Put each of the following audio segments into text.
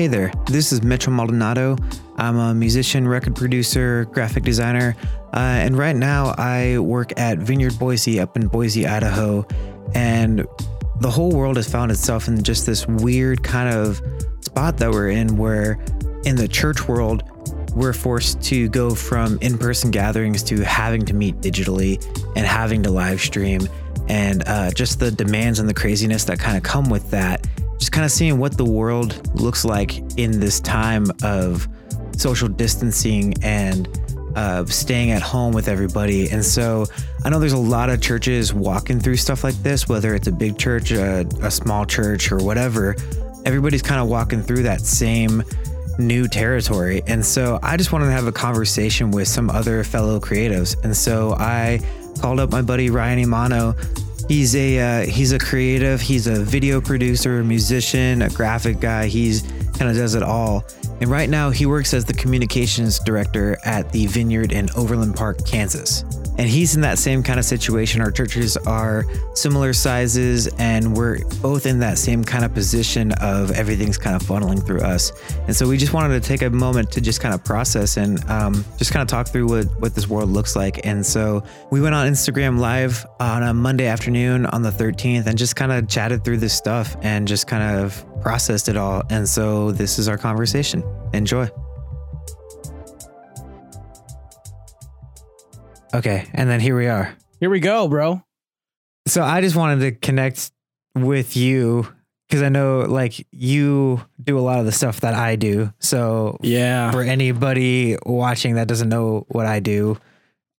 Hey there, this is Metro Maldonado. I'm a musician, record producer, graphic designer, uh, and right now I work at Vineyard Boise up in Boise, Idaho. And the whole world has found itself in just this weird kind of spot that we're in where in the church world, we're forced to go from in person gatherings to having to meet digitally and having to live stream and uh, just the demands and the craziness that kind of come with that just kind of seeing what the world looks like in this time of social distancing and uh, staying at home with everybody. And so I know there's a lot of churches walking through stuff like this, whether it's a big church, a, a small church, or whatever. Everybody's kind of walking through that same new territory. And so I just wanted to have a conversation with some other fellow creatives. And so I called up my buddy Rian Emano He's a uh, he's a creative. He's a video producer, musician, a graphic guy. He's kind of does it all. And right now, he works as the communications director at the Vineyard in Overland Park, Kansas. And he's in that same kind of situation. Our churches are similar sizes, and we're both in that same kind of position of everything's kind of funneling through us. And so we just wanted to take a moment to just kind of process and um, just kind of talk through what, what this world looks like. And so we went on Instagram Live on a Monday afternoon on the 13th and just kind of chatted through this stuff and just kind of processed it all. And so this is our conversation. Enjoy. Okay, and then here we are. Here we go, bro. So I just wanted to connect with you because I know like you do a lot of the stuff that I do. So yeah, for anybody watching that doesn't know what I do,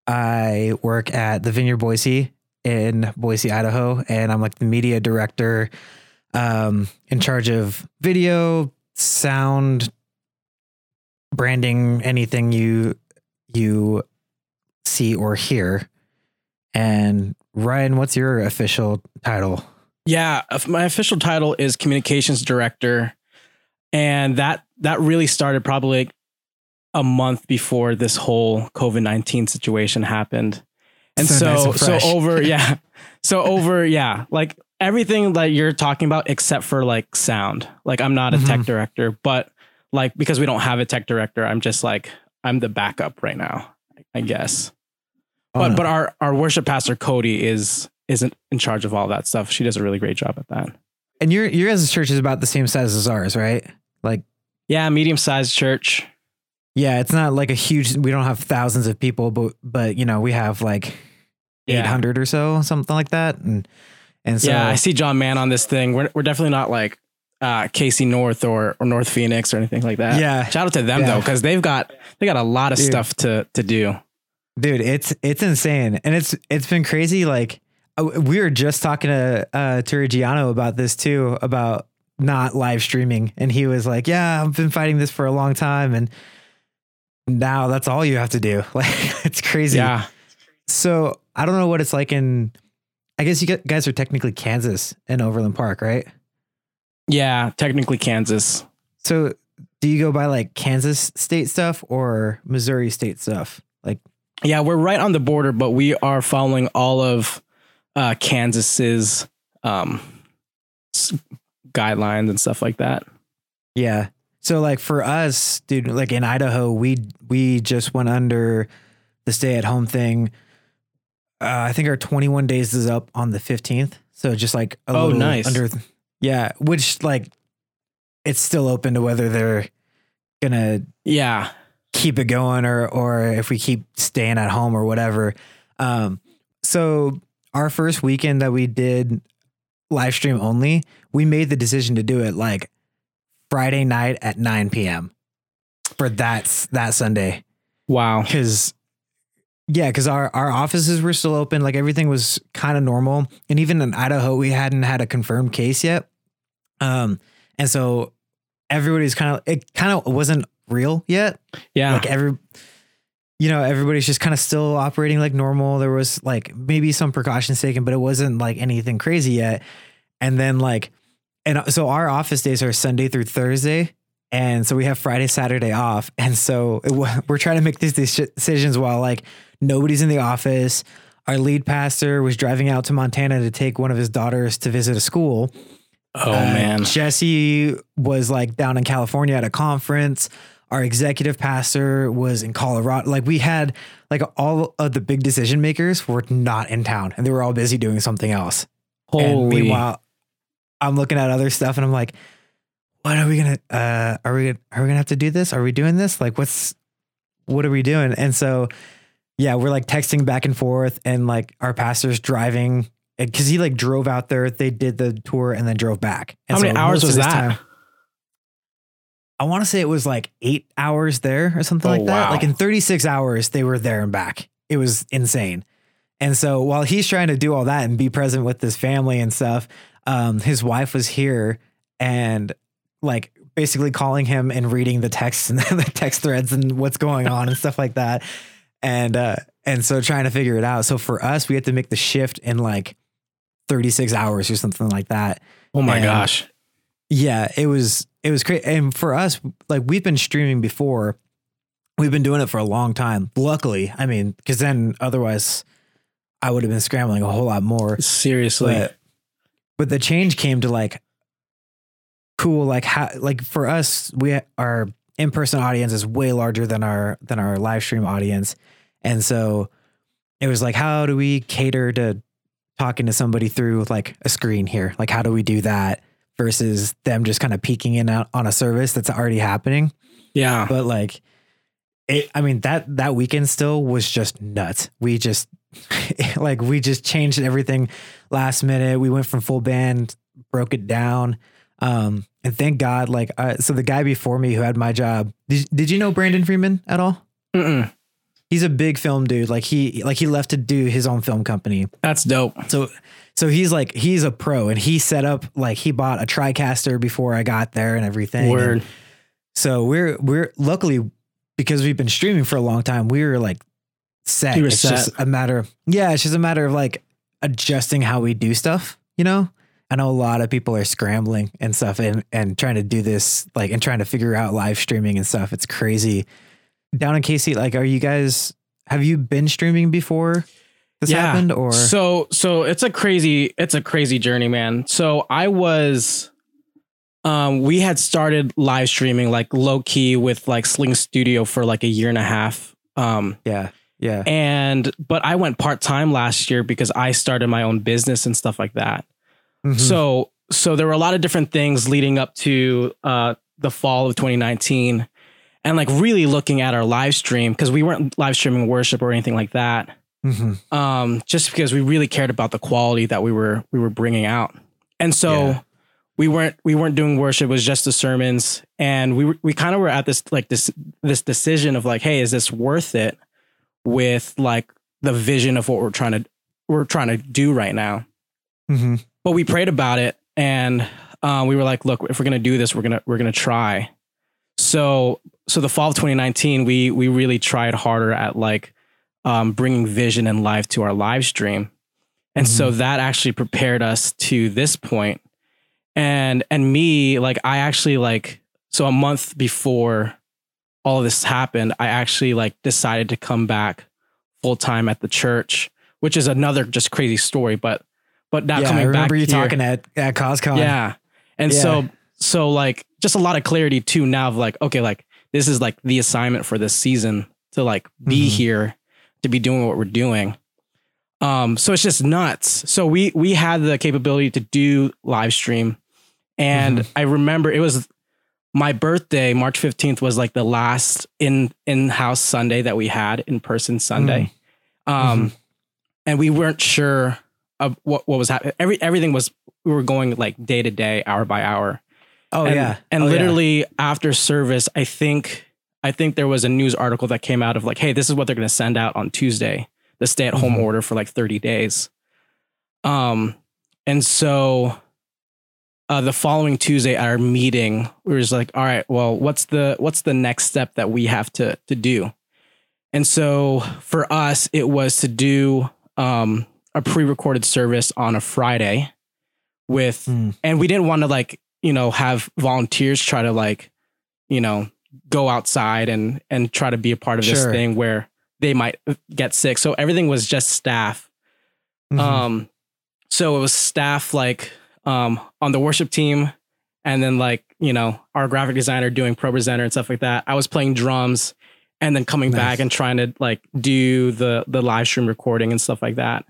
I work at the Vineyard Boise in Boise, Idaho, and I'm like the media director, um, in charge of video, sound, branding, anything you you see or hear. And Rian, what's your official title? Yeah, my official title is communications director, and that that really started probably a month before this whole COVID nineteen situation happened. And so, so, nice and so over, yeah, so over, yeah, like everything that you're talking about except for like sound. Like I'm not a mm-hmm. tech director, but like because we don't have a tech director, I'm just like I'm the backup right now, I guess. But but our our worship pastor Cody is isn't in charge of all that stuff. She does a really great job at that. And your your guys' church is about the same size as ours, right? Like yeah, medium sized church. Yeah, it's not like a huge. We don't have thousands of people, but but you know we have like eight hundred or so, something like that. And and so yeah, I see John Mann on this thing. We're we're definitely not like uh, KC North or or North Phoenix or anything like that. Yeah, shout out to them yeah. though because they've got they got a lot of Dude. stuff to to do dude it's it's insane and it's it's been crazy like uh, we were just talking to uh Turigiano about this too about not live streaming and he was like yeah I've been fighting this for a long time and now that's all you have to do like it's crazy yeah so I don't know what it's like in I guess you guys are technically Kansas and Overland Park right yeah technically Kansas so do you go by like Kansas state stuff or Missouri state stuff like yeah, we're right on the border, but we are following all of uh, Kansas's um, guidelines and stuff like that. Yeah. So like for us, dude, like in Idaho, we we just went under the stay at home thing. Uh, I think our 21 days is up on the 15th. So just like a oh, nice. under yeah, which like it's still open to whether they're gonna yeah keep it going or or if we keep staying at home or whatever. Um, so our first weekend that we did live stream only, we made the decision to do it like Friday night at 9 p.m. for that that Sunday. Wow. Cuz yeah, cuz our our offices were still open, like everything was kind of normal. And even in Idaho, we hadn't had a confirmed case yet. Um and so everybody's kind of it kind of wasn't real yet. Yeah. Like every you know, everybody's just kind of still operating like normal. There was like maybe some precautions taken, but it wasn't like anything crazy yet. And then like and so our office days are Sunday through Thursday. And so we have Friday, Saturday off. And so it, we're trying to make these decisions while like nobody's in the office. Our lead pastor was driving out to Montana to take one of his daughters to visit a school. Oh Uh, man. Jesse was like down in California at a conference. Our executive pastor was in Colorado. Like we had like all of the big decision makers were not in town and they were all busy doing something else. And Holy. meanwhile, I'm looking at other stuff and I'm like, what are we gonna uh are we are we gonna have to do this? Are we doing this? Like what's what are we doing? And so yeah, we're like texting back and forth and like our pastor's driving because he like drove out there, they did the tour and then drove back. And How many so hours was that? I want to say it was like eight hours there or something Oh, like that. wow. Like in 36 hours, they were there and back. It was insane. And so while he's trying to do all that and be present with his family and stuff, um, his wife was here and like basically calling him and reading the texts and the text threads and what's going on and stuff like that. And uh, and so trying to figure it out. So for us, we had to make the shift in like 36 hours or something like that. oh my and- gosh. Yeah, it was it was crazy. And for us, like we've been streaming before. We've been doing it for a long time. Luckily, I mean, because then otherwise I would have been scrambling a whole lot more. Seriously. But but the change came to like cool, like how like for us, we our in-person audience is way larger than our than our live stream audience. And so it was like, how do we cater to talking to somebody through like a screen here? Like how do we do that versus them just kind of peeking in out on a service that's already happening? yeah. But like it I mean that that weekend still was just nuts. We just like we just changed everything last minute. We went from full band, broke it down. Um and thank God like uh, so the guy before me who had my job. Did, did you know Brandon Freeman at all? Mm-mm. He's a big film dude. Like he like he left to do his own film company. That's dope. So so he's like he's a pro and he set up like he bought a TriCaster before I got there and everything. And Word. so we're we're luckily because we've been streaming for a long time, we were like set. You were it's set. just a matter of yeah, it's just a matter of like adjusting how we do stuff, you know? I know a lot of people are scrambling and stuff and and trying to do this like and trying to figure out live streaming and stuff. It's crazy. Down in KC, like are you guys have you been streaming before this Yeah. happened or So so it's a crazy it's a crazy journey, man. So I was um we had started live streaming like low key with like SlingStudio for like a year and a half. Um yeah. Yeah. and but I went part-time last year because I started my own business and stuff like that. Mhm. So so there were a lot of different things leading up to uh the fall of 2019 and like really looking at our live stream because we weren't live streaming worship or anything like that Mhm. um, just because we really cared about the quality that we were we were bringing out, and so Yeah. we weren't we weren't doing worship; it was just the sermons, and we were, we kind of were at this like this this decision of like, hey, is this worth it with like the vision of what we're trying to we're trying to do right now? Mhm. But we prayed about it, and uh, we were like, look, if we're gonna do this, we're gonna we're gonna try. So so the fall of 2019, we we really tried harder at like um, bringing vision and life to our live stream, and so that actually prepared us to this point. And and me, like I actually like so a month before all of this happened, I actually like decided to come back full time at the church, which is another just crazy story. But but not yeah, coming I remember back you here- talking at at CosCon. yeah. And Yeah. so so like just a lot of clarity too now of like, okay, like this is like the assignment for this season to like be Mhm. here, to be doing what we're doing. Um, so it's just nuts. So we we had the capability to do live stream. And Mm-hmm. I remember it was my birthday, March 15th, was like the last in in-house Sunday that we had in person Sunday. Mm. Um Mm-hmm. and we weren't sure of what, what was happening. Every everything was we were going like day to day, hour by hour. Oh and, yeah. And Oh, yeah. literally after service, I think I think there was a news article that came out of like, hey, this is what they're gonna send out on Tuesday, the stay at home Mhm. order for like 30 days. Um, and so uh, the following Tuesday at our meeting, we were just like, all right, well, what's the what's the next step that we have to to do? And so for us, it was to do um, a pre-recorded service on a Friday with, Mm. and we didn't want to like you know have volunteers try to like you know go outside and and try to be a part of this thing where they might get sick. So everything was just staff. Mhm. Um, so it was staff like um, on the worship team, and then like you know our graphic designer doing ProPresenter and stuff like that. I was playing drums, and then coming Nice. back and trying to like do the the live stream recording and stuff like that.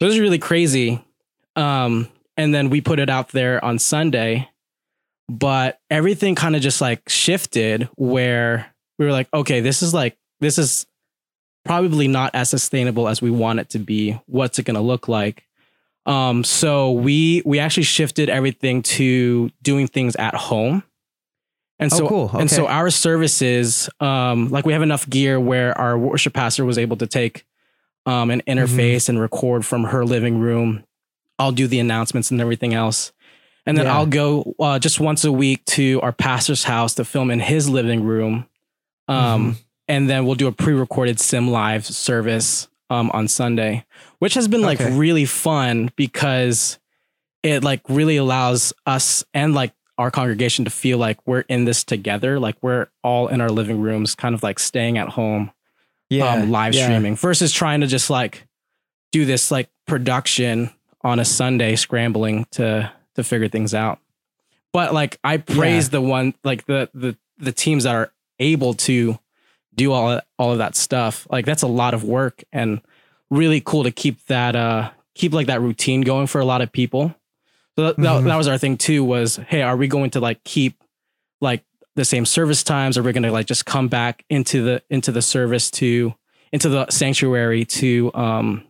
So it was really crazy. Um, and then we put it out there on Sunday, but everything kind of just like shifted where we were like, okay, this is like this is probably not as sustainable as we want it to be. What's it going to look like? Um, so we we actually shifted everything to doing things at home. And Oh, so cool. and so our services, um, like we have enough gear where our worship pastor was able to take um, an interface and record from her living room. I'll do the announcements and everything else. And then Yeah. I'll go uh, just once a week to our pastor's house to film in his living room. Um, Mhm. And then we'll do a pre recorded Sim Live service um, on Sunday, which has been like Okay. really fun because it like really allows us and like our congregation to feel like we're in this together. Like we're all in our living rooms, kind of like staying at home yeah, um, live yeah. streaming versus trying to just like do this like production on a Sunday, scrambling to to figure things out. But like I praise the one like the the the teams that are able to do all of, all of that stuff. Like that's a lot of work and really cool to keep that uh keep like that routine going for a lot of people. So that, that, Mhm. that was our thing too was hey, are we going to like keep like the same service times? Are we going to like just come back into the into the service to into the sanctuary to um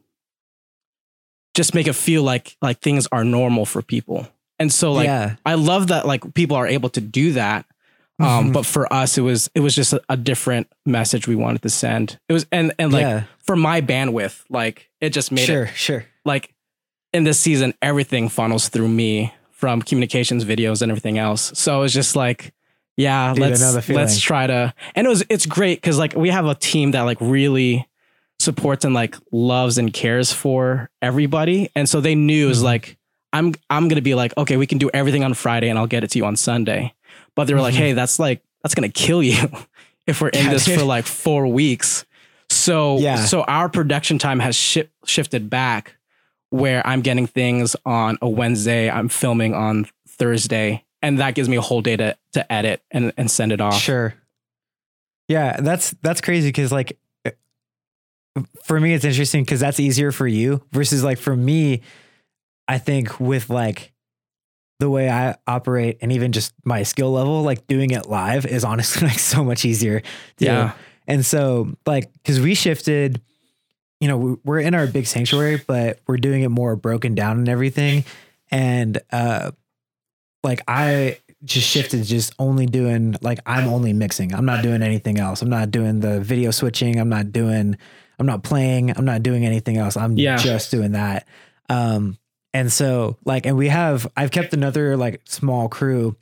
just make it feel like like things are normal for people. And so like yeah. I love that like people are able to do that. Um, Mhm. but for us it was it was just a, a different message we wanted to send. It was and and like yeah, for my bandwidth, like it just made sure, it sure. like in this season everything funnels through me from communications videos and everything else. So it's just like yeah, Dude, let's know the feeling. let's try to and it was it's great cuz like we have a team that like really supports and like loves and cares for everybody. And so they knew it was Mhm. like I'm I'm going to be like okay, we can do everything on Friday and I'll get it to you on Sunday. But they were like, Mhm. "Hey, that's like that's going to kill you if we're in this for like 4 weeks." So Yeah. so our production time has shi- shifted back where I'm getting things on a Wednesday, I'm filming on Thursday, and that gives me a whole day to to edit and and send it off. Sure. Yeah, that's that's crazy because like eh, for me it's interesting because that's easier for you versus like for me, I think with like the way I operate and even just my skill level, like doing it live is honestly like so much easier. do. Yeah. And so like because we shifted, you know, we- we're in our big sanctuary, but we're doing it more broken down and everything. And uh like I just shifted just only doing like I'm only mixing. I'm not doing anything else. I'm not doing the video switching. I'm not doing I'm not playing. I'm not doing anything else. I'm Yeah. just doing that. Um and so like and we have I've kept another like small crew.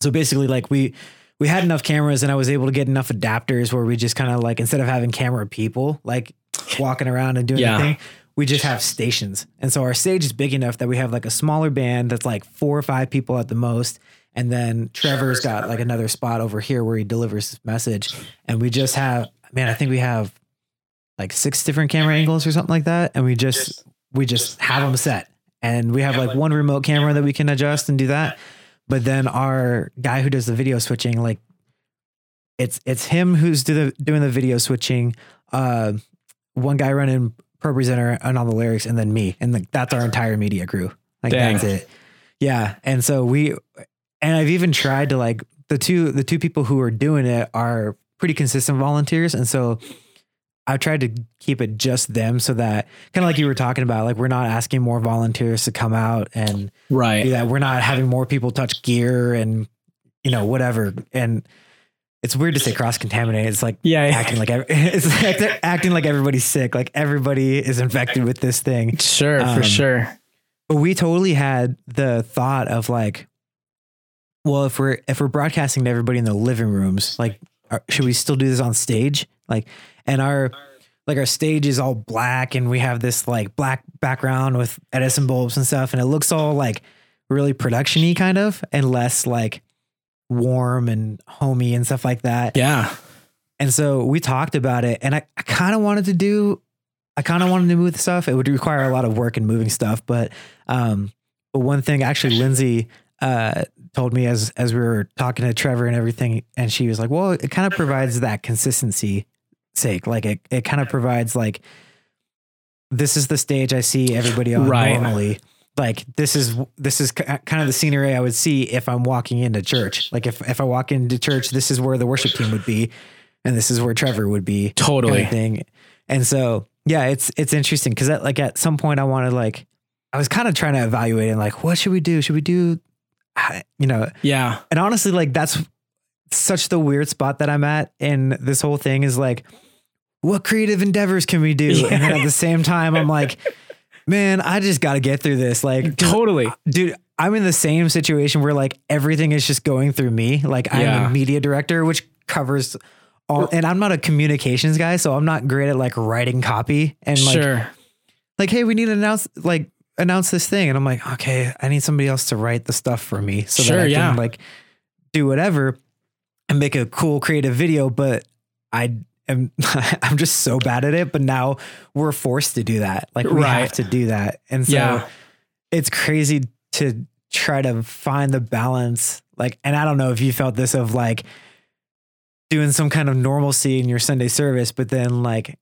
So basically like we we had enough cameras and I was able to get enough adapters where we just kind of like instead of having camera people like walking around and doing Yeah. the thing, we just have stations. And so our stage is big enough that we have like a smaller band that's like four or five people at the most. And then Trevor's got like another spot over here where he delivers his message. And we just have, man, I think we have like six different camera angles or something like that. And we just, we just have them set. And we have like one remote camera that we can adjust and do that. But then our guy who does the video switching, like it's it's him who's do the, doing the video switching. Uh, one guy running ProPresenter and all the lyrics, and then me, and like that's our entire media crew. Like Dang. that's it. Yeah, and so we, and I've even tried to like the two the two people who are doing it are pretty consistent volunteers, and so I've tried to keep it just them so that kind of like you were talking about, like we're not asking more volunteers to come out and Right. yeah, we're not having more people touch gear and you know whatever. And it's weird to say cross contaminated. It's like Yeah. yeah. acting like it's like they're acting like everybody's sick, like everybody is infected with this thing. Sure, Um, for sure. But we totally had the thought of like, well, if we're if we're broadcasting to everybody in the living rooms, like, are, should we still do this on stage? Like, and our like our stage is all black, and we have this like black background with Edison bulbs and stuff, and it looks all like really production-y kind of, and less like warm and homey and stuff like that. Yeah. And so we talked about it, and I, I kind of wanted to do, I kind of wanted to move stuff. It would require a lot of work and moving stuff, but, um, But one thing, actually, Lindsay uh, told me as as we were talking to Trevor and everything, and she was like, "Well, it kind of provides that consistency sake. Like it, it kind of provides like this is the stage I see everybody on Right. normally. Like this is this is kind of the scenery I would see if I'm walking into church. Like if if I walk into church, this is where the worship team would be, and this is where Trevor would be Totally. kind of thing. And so, yeah, it's it's interesting because at, like at some point I wanted like I was kind of trying to evaluate and like what should we do? Should we do, ah, you know? Yeah. And honestly, like that's such the weird spot that I'm at in this whole thing is like, what creative endeavors can we do? And at the same time, I'm like, man, I just got to get through this. Like, Totally. dude i'm in the same situation where like everything is just going through me like i'm a media director which covers all and i'm not a communications guy so i'm not great at like writing copy and like sure. like hey we need to announce like announce this thing and i'm like okay i need somebody else to write the stuff for me so Sure, that i yeah. can like do whatever and make a cool creative video but i am i'm just so bad at it but now we're forced to do that. Like we have to do that. And so Yeah. it's crazy to try to find the balance. Like and i don't know if you felt this of like doing some kind of normalcy in your sunday service but then like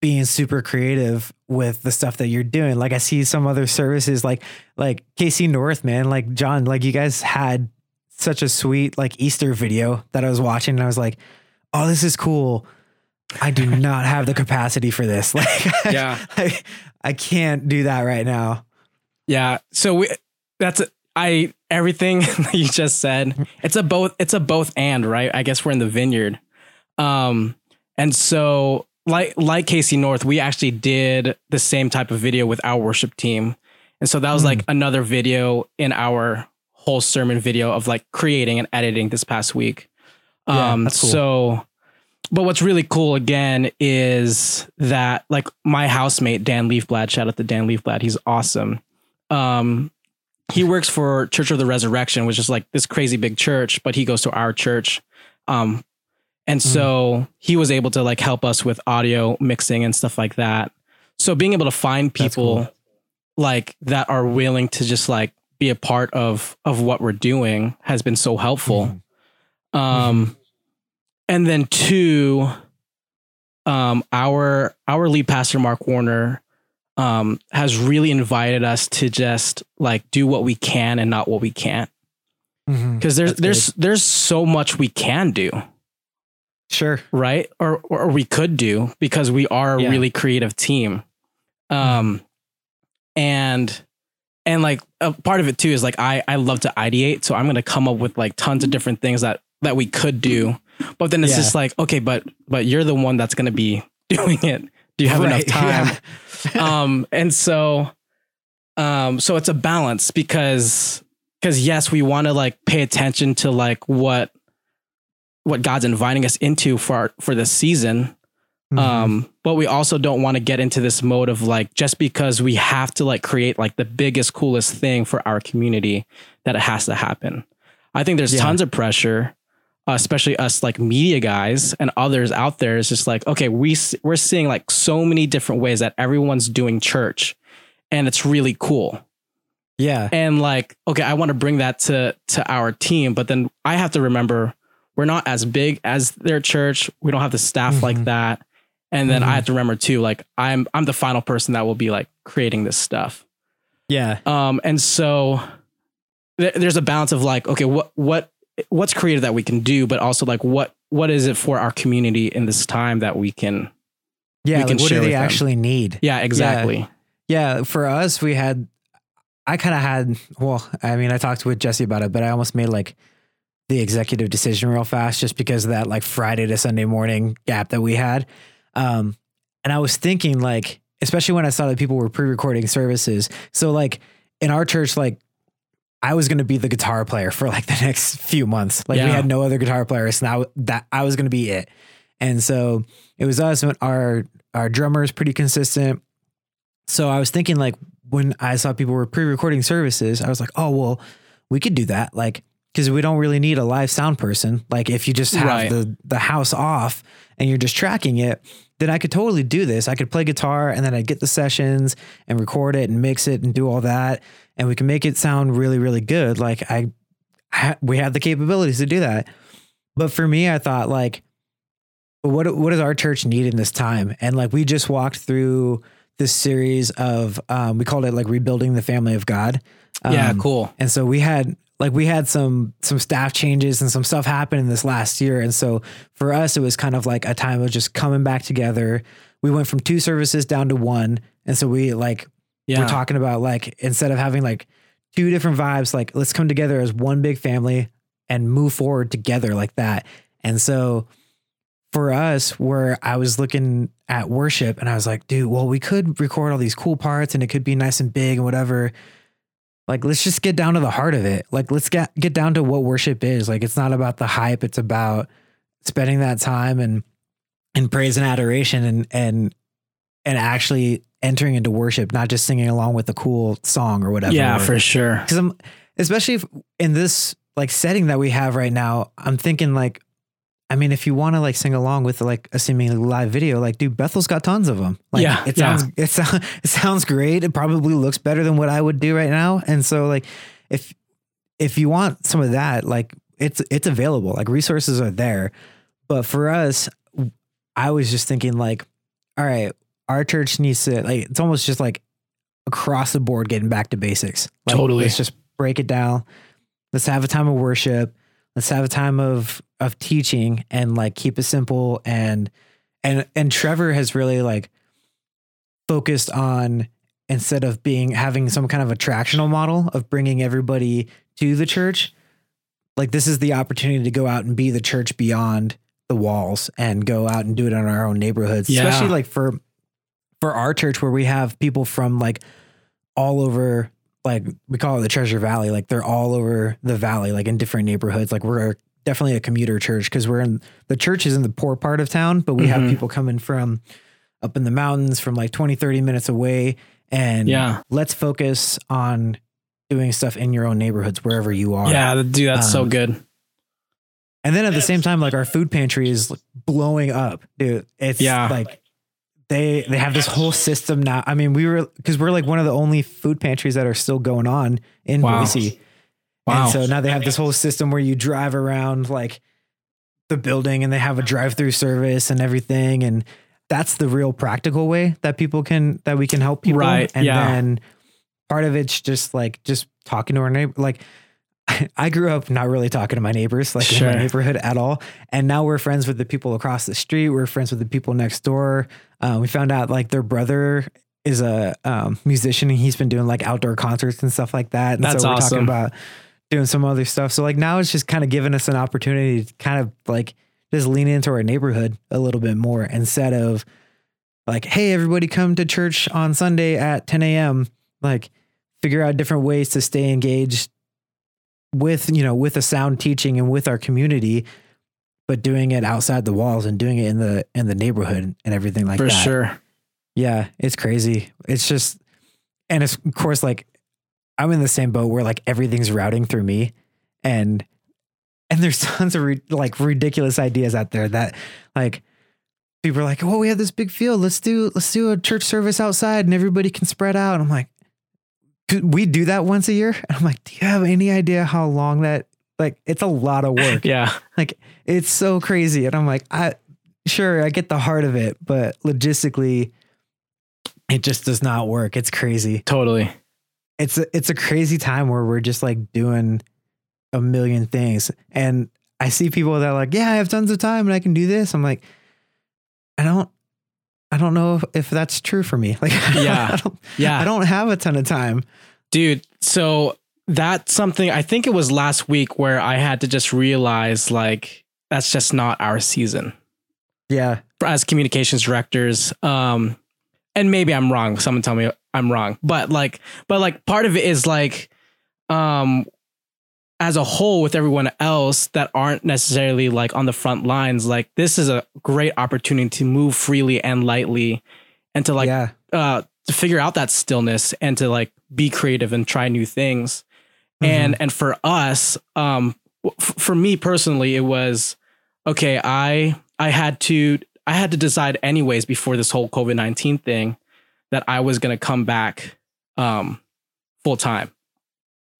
being super creative with the stuff that you're doing. Like i see some other services like like kc north man. Like john like you guys had such a sweet like easter video that i was watching and i was like oh this is cool i do not have the capacity for this like Yeah. I, I can't do that right now Yeah. So we, that's I everything that you just said. It's a both. It's a both and right. I guess we're in the vineyard. Um, and so like like KC North, we actually did the same type of video with our worship team, and so that was Hmm. like another video in our whole sermon video of like creating and editing this past week. Yeah, Um, that's cool. so. But what's really cool again is that like my housemate Dan Leafblad, shout out to Dan Leafblad, he's awesome um he works for Church of the Resurrection, which is like this crazy big church, but he goes to our church. Um and so he was able to like help us with audio mixing and stuff like that. So being able to find people cool. like that are willing to just like be a part of of what we're doing has been so helpful. Mhm. Um, and then two, um, our our lead pastor Mark Warner, um, has really invited us to just like do what we can and not what we can't, because there's That's there's there's so much we can do, Sure. right? Or or we could do because we are a Yeah. really creative team, um, and and like a part of it too is like I I love to ideate, so I'm gonna come up with like tons of different things that that we could do, but then it's Yeah. just like okay, but but you're the one that's gonna be doing it. Do you have enough time? yeah. um and so um so it's a balance because because yes we want to like pay attention to like what what god's inviting us into for our, for this season Mhm. um but we also don't want to get into this mode of like just because we have to like create like the biggest coolest thing for our community that it has to happen i think there's Yeah. tons of pressure uh, especially us like media guys and others out there is just like okay we we're seeing like so many different ways that everyone's doing church and it's really cool yeah. and like okay i want to bring that to to our team but then i have to remember we're not as big as their church we don't have the staff like Mhm. that and then Mhm. i have to remember too like i'm i'm the final person that will be like creating this stuff Yeah. um and so th- there's a balance of like okay what what what's creative that we can do but also like what what is it for our community in this time that we can Yeah. we Like, can what share do they them. actually need? yeah exactly Yeah. For us, we had, I kind of had, well, I mean, I talked with Jesse about it, but I almost made like the executive decision real fast just because of that like Friday to Sunday morning gap that we had. Um, and I was thinking like, especially when I saw that people were pre-recording services. So like in our church, like I was going to be the guitar player for like the next few months. Like we had no other guitar players. Now that I was going to be it. And so it was us. and Our our drummer is pretty consistent. So I was thinking like when I saw people were pre-recording services, I was like, oh well, we could do that. Like because we don't really need a live sound person. Like if you just have Right. the the house off and you're just tracking it, then I could totally do this. I could play guitar and then I'd get the sessions and record it and mix it and do all that. And we can make it sound really, really good. Like I, I we have the capabilities to do that. But for me, I thought like, what what does our church need in this time? And like we just walked through this series of um, we called it like rebuilding the family of God. Um, yeah, cool. And so we had like we had some some staff changes and some stuff happen in this last year. And so for us, it was kind of like a time of just coming back together. We went from two services down to one. And so we like Yeah. we're talking about like instead of having like two different vibes, like let's come together as one big family and move forward together like that. And so for us, where I was looking at worship and I was like, dude, well, we could record all these cool parts and it could be nice and big and whatever. Like, let's just get down to the heart of it. Like, let's get get down to what worship is. Like, it's not about the hype. It's about spending that time and and praise and adoration and and and actually entering into worship, not just singing along with a cool song or whatever. yeah, for sure. because I'm especially if in this like setting that we have right now. I'm thinking like, I mean, if you want to like sing along with like a seemingly live video, like dude, Bethel's got tons of them. Like, Yeah, it yeah. sounds it sounds it sounds great. It probably looks better than what I would do right now. And so like, if if you want some of that, like it's it's available. Like resources are there. But for us, I was just thinking like, all right, our church needs to like it's almost just like across the board getting back to basics. Like, Totally. Let's just break it down. Let's have a time of worship. Let's have a time of of teaching and like keep it simple and and and Trevor has really like focused on instead of being having some kind of attractional model of bringing everybody to the church like this is the opportunity to go out and be the church beyond the walls and go out and do it in our own neighborhoods Yeah. especially like for for our church where we have people from like all over like we call it the treasure valley like they're all over the valley like in different neighborhoods like we're definitely a commuter church because we're in the church is in the poor part of town but we have Mhm. people coming from up in the mountains from like 20 30 minutes away and Yeah. let's focus on doing stuff in your own neighborhoods wherever you are Yeah, dude, that's so Um, good. and then at the same time like our food pantry is like, blowing up dude it's Yeah. like they they have this whole system now i mean we were because we're like one of the only food pantries that are still going on in Wow. boise Wow. and so now they have this whole system where you drive around like the building and they have a drive-through service and everything and that's the real practical way that people can that we can help people Right, and yeah. then part of it's just like just talking to our neighbor like I grew up not really talking to my neighbors like in my neighborhood at all and now we're friends with the people across the street we're friends with the people next door uh, we found out like their brother is a um, musician and he's been doing like outdoor concerts and stuff like that and That's so we're awesome. talking about doing some other stuff. So like now it's just kind of giving us an opportunity to kind of like just lean into our neighborhood a little bit more instead of like, hey, everybody come to church on Sunday at 10 a.m. Like figure out different ways to stay engaged with, you know, with a sound teaching and with our community, but doing it outside the walls and doing it in the in the neighborhood and everything like For that. For sure. Yeah, it's crazy. It's just, and it's of course like I'm in the same boat where like everything's routing through me, and and there's tons of re- like ridiculous ideas out there that like people are like, well, we have this big field. Let's do let's do a church service outside, and everybody can spread out. And I'm like, we do that once a year? And I'm like, do you have any idea how long that? Like, it's a lot of work. Yeah. Like it's so crazy. And I'm like, I sure I get the heart of it, but logistically it just does not work. It's crazy. Totally. It's a, it's a crazy time where we're just like doing a million things. And I see people that are like, yeah, I have tons of time and I can do this. I'm like, I don't I don't know if, that's true for me. Like Yeah. I don't, Yeah. I don't have a ton of time. Dude, so that's something I think it was last week where I had to just realize like that's just not our season Yeah. as communications directors. Um and maybe I'm wrong. Someone tell me I'm wrong. But like but like part of it is like um as a whole with everyone else that aren't necessarily like on the front lines, like this is a great opportunity to move freely and lightly and to like yeah. uh to figure out that stillness and to like be creative and try new things and and for us um f- for me personally it was okay i i had to I had to decide anyways before this whole COVID nineteen thing that I was gonna come back um, full time,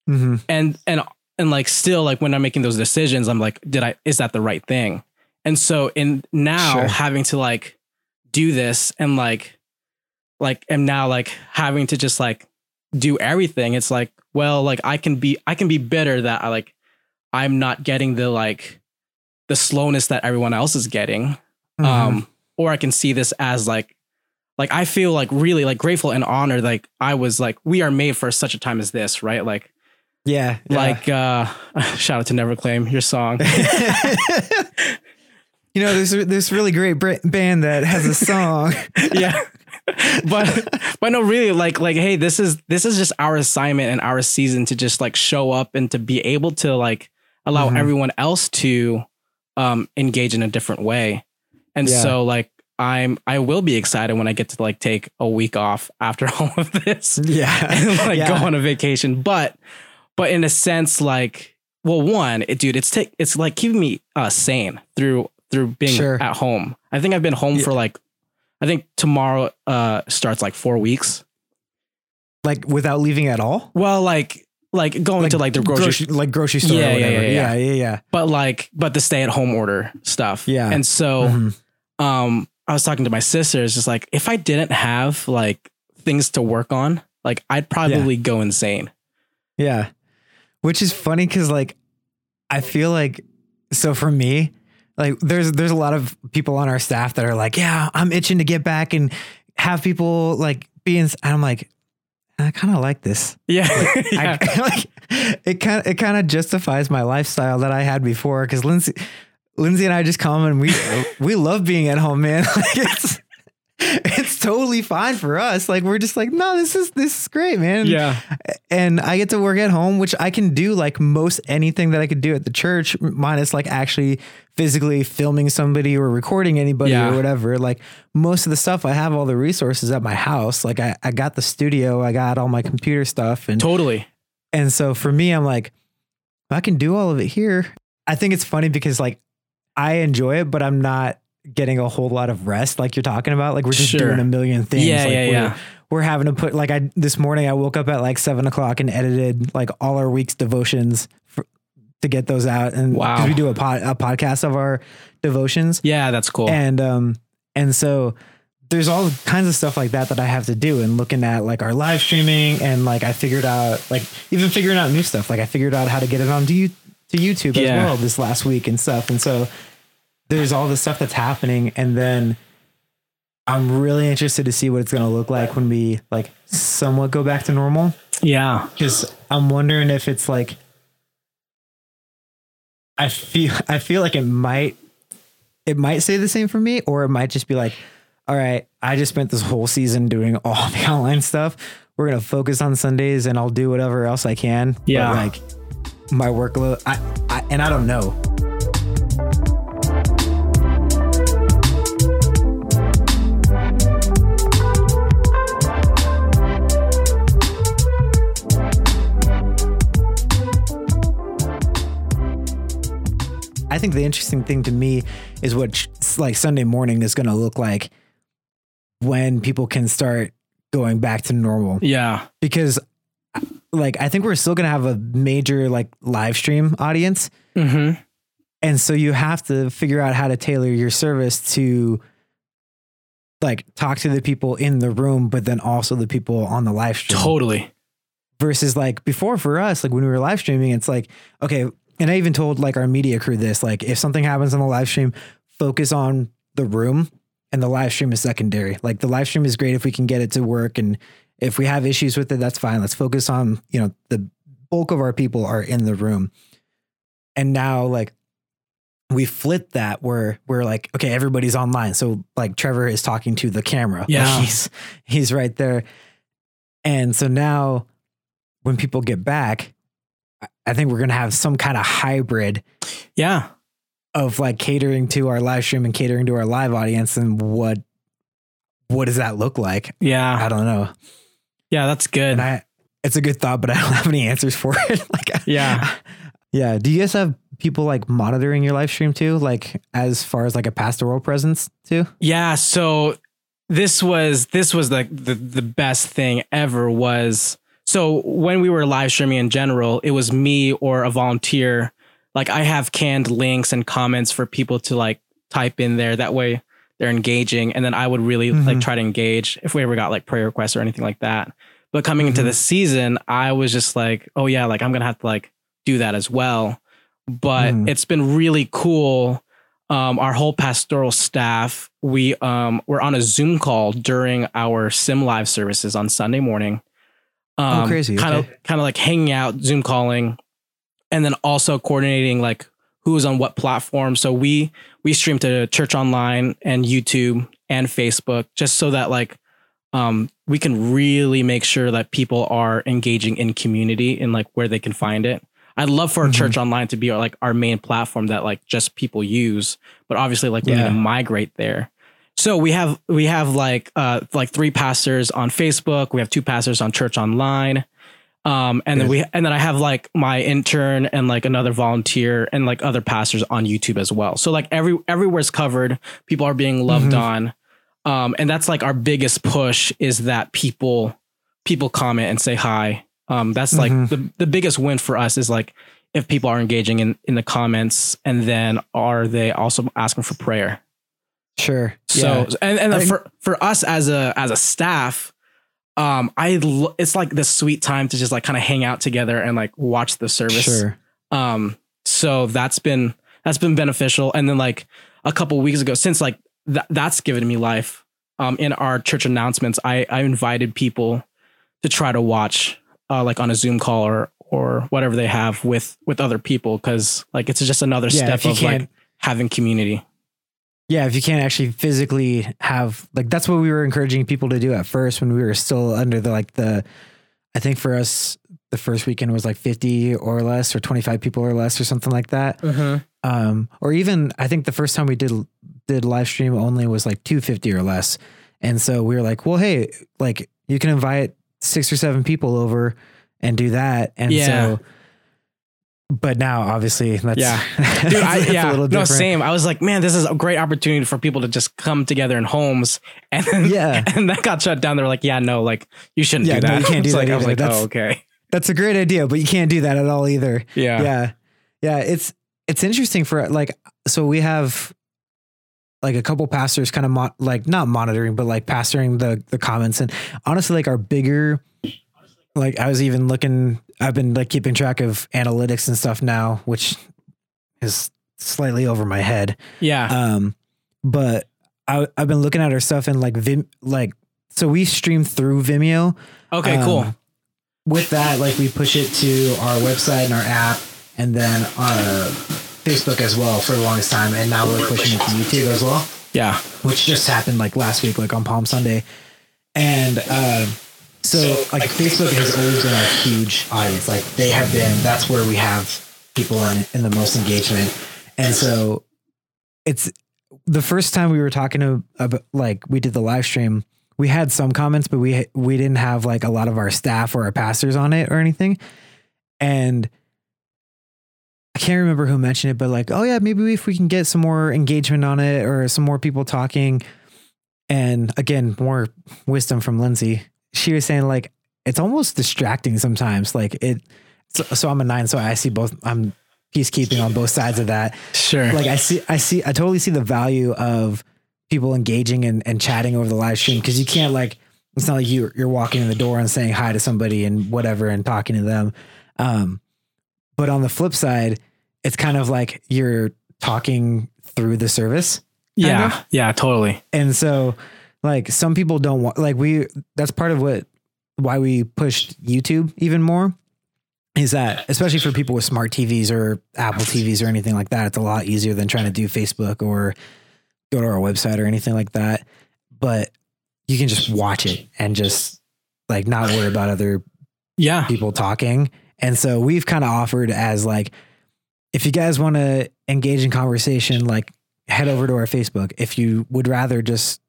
mm-hmm. and and and like still like when I'm making those decisions, I'm like, did I is that the right thing? And so in now Sure. having to like do this and like like am now like having to just like do everything. It's like, well, like I can be I can be bitter that I like I'm not getting the like the slowness that everyone else is getting. Mm-hmm. Um or I can see this as like like I feel like really like grateful and honored like I was like we are made for such a time as this, right? Like yeah, yeah. like uh shout out to Never Claim your song. you know, there's this really great band that has a song. yeah. but but no really like like hey this is this is just our assignment and our season to just like show up and to be able to like allow Mhm. everyone else to um engage in a different way and Yeah. so like i'm i will be excited when i get to like take a week off after all of this yeah, and like Yeah. go on a vacation but but in a sense like well one it, dude it's take it's like keeping me uh sane through through being Sure. at home i think i've been home Yeah. for like i think tomorrow uh starts like four weeks like without leaving at all. well like like going to like the grocery, like grocery store. Yeah, or yeah, whatever. yeah, yeah, yeah, yeah. but like but the stay at home order stuff Yeah. and so Mhm. um i was talking to my sister it's just like if i didn't have like things to work on like i'd probably go insane Yeah. Which is funny because like I feel like so for me, like there's there's a lot of people on our staff that are like, yeah, I'm itching to get back and have people like be in and I'm like, I kind of like this. yeah, yeah. I, like it kind of it kind of justifies my lifestyle that I had before because Lindsay Lindsay and I just come and we we love being at home, man. Like it's it's totally fine for us. Like we're just like, no, this is this is great, man yeah and I get to work at home, which I can do like most anything that I could do at the church, minus like actually physically filming somebody or recording anybody Yeah. or whatever. Like most of the stuff, I have all the resources at my house. Like I, I got the studio, I got all my computer stuff, and totally and so for me, I'm like, I can do all of it here. I think it's funny because like I enjoy it, but I'm not getting a whole lot of rest like you're talking about. Like we're just Sure. doing a million things. Yeah, like yeah, we're, yeah. We're having to put like I this morning I woke up at like seven o'clock and edited like all our week's devotions for, to get those out. And Wow. we do a pod, a podcast of our devotions. yeah that's cool And um and so there's all kinds of stuff like that that I have to do and looking at like our live streaming and like I figured out like even figuring out new stuff. Like I figured out how to get it onto you to YouTube as well this last week and stuff. And so there's all this stuff that's happening and then I'm really interested to see what it's going to look like when we like somewhat go back to normal yeah cuz I'm wondering if it's like I feel I feel like it might it might say the same for me or it might just be like all right, I just spent this whole season doing all the online stuff. We're going to focus on Sundays and I'll do whatever else I can. But, Yeah. like my workload I, I and I don't know. I think the interesting thing to me is what like Sunday morning is going to look like when people can start going back to normal. Yeah. Because like I think we're still going to have a major like live stream audience. Mm-hmm. and so you have to figure out how to tailor your service to like talk to the people in the room but then also the people on the live stream. Totally. Versus like before for us like when we were live streaming it's like okay and i even told like our media crew this like if something happens on the live stream focus on the room and the live stream is secondary. Like the live stream is great if we can get it to work and if we have issues with it that's fine. Let's focus on you know the bulk of our people are in the room. And now like we flip that where we're like okay everybody's online. So like trevor is talking to the camera. Like, Yeah. he's he's right there. And so now when people get back I- think we're going to have some kind of hybrid yeah of like catering to our live stream and catering to our live audience and what what does that look like yeah i don't know yeah that's good and i it's a good thought but i don't have any answers for it like Yeah. yeah do you guys have people like monitoring your live stream too? Like as far as like a pastoral presence too? Yeah. So this was this was the the, the best thing ever was so when we were live streaming in general, it was me or a volunteer. Like I have canned links and comments for people to like type in there. That way they're engaging. And then I would really Mhm. like try to engage if we ever got like prayer requests or anything like that. But coming into Mhm. the season, I was just like, oh yeah, like I'm gonna have to like do that as well. But Mm. it's been really cool. Um, our whole pastoral staff, we um, were on a Zoom call during our Sim Live services on Sunday morning. Um, Oh, crazy. Kind of, Okay. kind of like hanging out, Zoom calling, and then also coordinating like who's on what platform. So we we stream to Church Online and YouTube and Facebook, just so that like um, we can really make sure that people are engaging in community and like where they can find it. I'd love for Mhm. Church Online to be like our main platform that like just people use, but obviously like we need to migrate there. So we have we have like uh like three pastors on Facebook. We have two pastors on Church Online. Um and then we and then I have like my intern and like another volunteer and like other pastors on YouTube as well. So like every everywhere's covered. People are being loved Mhm. on. Um and that's like our biggest push is that people people comment and say hi. Um that's like Mhm. the the biggest win for us is like if people are engaging in in the comments and then are they also asking for prayer. Sure. So Yeah. and and think- for for us as a as a staff, um, I lo- it's like this sweet time to just like kind of hang out together and like watch the service. Sure. Um, so that's been that's been beneficial. And then like a couple weeks ago, since like th- that's given me life. Um, in our church announcements, I I invited people to try to watch uh like on a Zoom call or or whatever they have with with other people because like it's just another Yeah, step of like having community. Yeah, if you can't actually physically have like that's what we were encouraging people to do at first when we were still under the like the I think for us the first weekend was like 50 or less or 25 people or less or something like that. Um or even I think the first time we did did live stream only was like 250 or less. And so we were like, "Well, hey, like you can invite 6 or 7 people over and do that." And Yeah. so but now obviously that's Yeah. Dude, I, it's a yeah, little no, same. I was like, man, this is a great opportunity for people to just come together in homes, and then, Yeah. and that got shut down. They're like, yeah, no, like you shouldn't Yeah, do no, that. you can't do that like, I was like, That's- oh, okay, That's a great idea, but you can't do that at all either. yeah, Yeah. Yeah. It's it's interesting for like so we have like a couple pastors kind of mo- like not monitoring, but like pastoring the the comments. And honestly, like our bigger like I was even looking I've been like keeping track of analytics and stuff now, which is slightly over my head. yeah, Um, but I I've been looking at our stuff and like Vim like so we stream through Vimeo okay, um, cool, with that, like we push it to our website and our app, and then uh, Facebook as well for the longest time. And now we're pushing it to YouTube as well, yeah, which just happened like last week, like on Palm Sunday. And um, so, like, Facebook has always been a huge audience. Like, they have been. That's where we have people in in the most engagement. And so, it's the first time we were talking to about like we did the live stream we had some comments but we we didn't have like a lot of our staff or our pastors on it or anything and i can't remember who mentioned it but like oh yeah maybe if we can get some more engagement on it or some more people talking and again more wisdom from lindsay she was saying like it's almost distracting sometimes like it so, so i'm a nine so i see both i'm peacekeeping on both sides of that sure, like I see, I see, I totally see the value of people engaging and, and chatting over the live stream because you can't like it's not like you you're walking in the door and saying hi to somebody and whatever and talking to them. Um, but on the flip side, it's kind of like you're talking through the service, yeah, of. yeah, totally, and so like some people don't want like we that's part of what why we pushed YouTube even more is that especially for people with smart TVs or Apple TVs or anything like that, it's a lot easier than trying to do Facebook or go to our website or anything like that. But you can just watch it and just like not worry about other yeah, people talking. And so we've kind of offered as like, if you guys want to engage in conversation, like head over to our Facebook. If you would rather just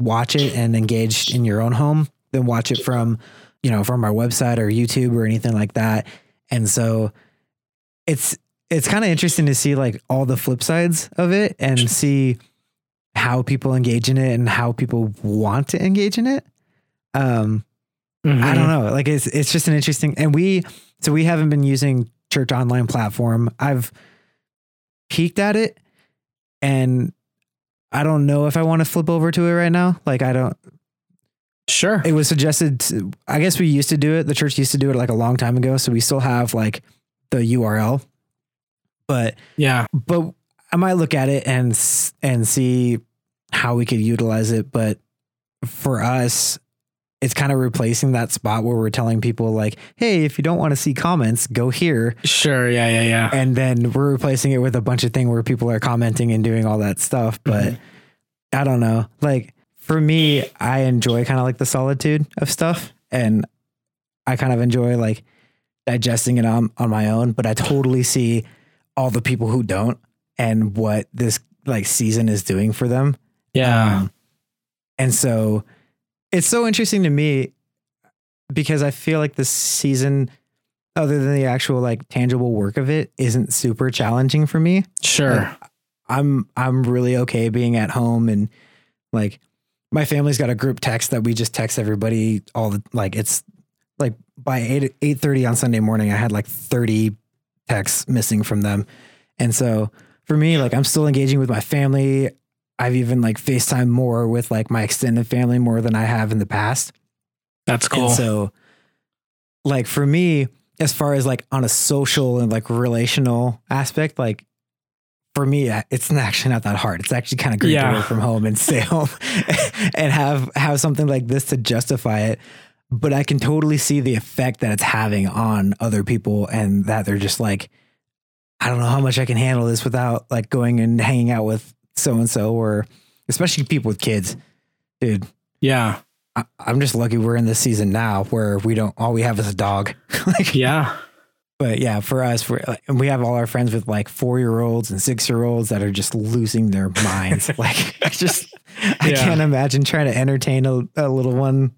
watch it and engage in your own home, then watch it from, you know, from our website or YouTube or anything like that. And so it's, it's kind of interesting to see like all the flip sides of it and see how people engage in it and how people want to engage in it. Um, Mm-hmm. I don't know. Like it's it's just an interesting and we so we haven't been using church online platform. I've peeked at it and I don't know if I want to flip over to it right now. Like I don't Sure. it was suggested to, I guess we used to do it. The church used to do it like a long time ago, so we still have like the URL. But Yeah. but I might look at it and and see how we could utilize it. But for us, it's kind of replacing that spot where we're telling people like, "Hey, if you don't want to see comments, go here." Sure. Yeah. Yeah. Yeah. And then we're replacing it with a bunch of thing where people are commenting and doing all that stuff. But I don't know. Like for me, I enjoy kind of like the solitude of stuff, and I kind of enjoy like digesting it on on my own. But I totally see all the people who don't and what this like season is doing for them. Yeah. Um, and so it's so interesting to me because I feel like this season, other than the actual like tangible work of it, isn't super challenging for me. sure. like, I'm I'm really okay being at home and like my family's got a group text that we just text everybody all the like it's like by eight eight thirty on Sunday morning I had like thirty texts missing from them. And so for me, like I'm still engaging with my family. I've even like FaceTime more with like my extended family more than I have in the past. That's cool. And so, like for me, as far as like on a social and like relational aspect, like for me, uh, it's actually not that hard. It's actually kind of great Yeah. to work from home and stay home and have have something like this to justify it. But I can totally see the effect that it's having on other people, and that they're just like, I don't know how much I can handle this without like going and hanging out with so and so, or especially people with kids, dude. yeah. I, I'm just lucky we're in this season now where we don't all we have is a dog. like, Yeah. but yeah, for us, for like, and we have all our friends with like four year olds and six year olds that are just losing their minds. like I just I can't imagine trying to entertain a, a little one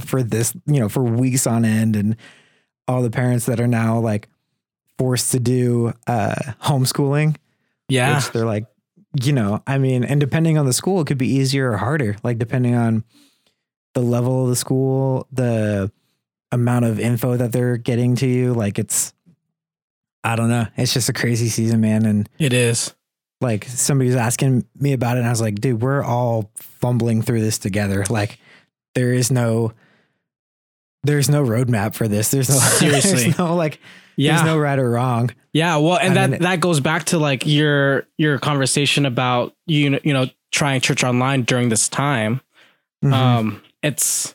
for this, you know, for weeks on end, and all the parents that are now like forced to do uh homeschooling Yeah. which they're like, you know, I mean, and depending on the school, it could be easier or harder, like depending on the level of the school, the amount of info that they're getting to you. Like it's, I don't know. It's just a crazy season, man. And It is. like somebody was asking me about it, and I was like, dude, we're all fumbling through this together. Like there is no, there's no roadmap for this. There's no, Seriously. there's no like, Yeah. there's no right or wrong. Yeah, well, and I that mean- that goes back to like your your conversation about you know, you know trying church online during this time. Mhm. Um, it's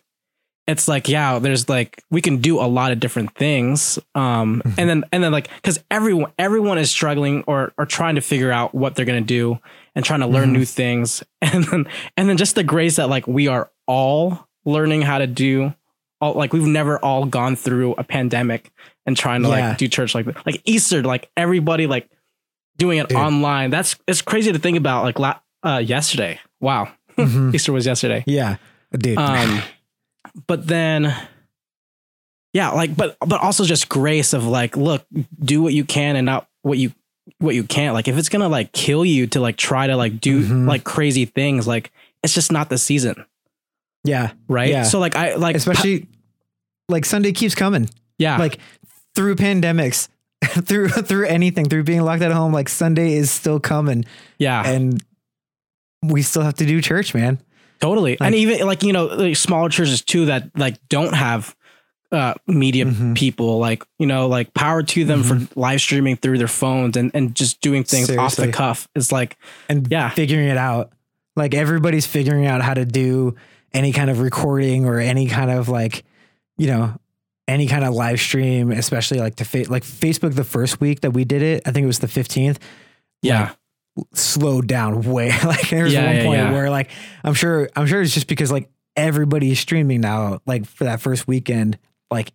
it's like yeah, there's like we can do a lot of different things. Um, Mhm. and then and then like because everyone everyone is struggling or or trying to figure out what they're gonna do and trying to learn Mhm. new things, and then and then just the grace that like we are all learning how to do. All, like we've never all gone through a pandemic and trying to Yeah. like do church like like Easter, like everybody like doing it Dude. online. That's it's crazy to think about. Like la- uh, yesterday, wow, Mhm. Easter was yesterday. yeah, dude. Um, but then, yeah, like but but also just grace of like, look, do what you can and not what you what you can't. Like if it's gonna like kill you to like try to like do Mhm. like crazy things, like it's just not the season, yeah. right? Yeah. So like I like especially like Sunday keeps coming. yeah, Like through pandemics, through through anything, through being locked at home, like Sunday is still coming, yeah. and we still have to do church, man. Totally. Like- and even like, you know, like smaller churches too that like don't have uh media Mhm. people, like, you know, like power to them for live streaming through their phones and, and just doing things off the cuff. It's like, And Yeah. figuring it out. Like everybody's figuring out how to do any kind of recording or any kind of like, you know, any kind of live stream, especially like to fa- like Facebook. The first week that we did it, I think it was the fifteenth. yeah. slowed down way. Like there was Yeah, one yeah, point yeah. where like I'm sure I'm sure it's just because like everybody is streaming now. Like for that first weekend, like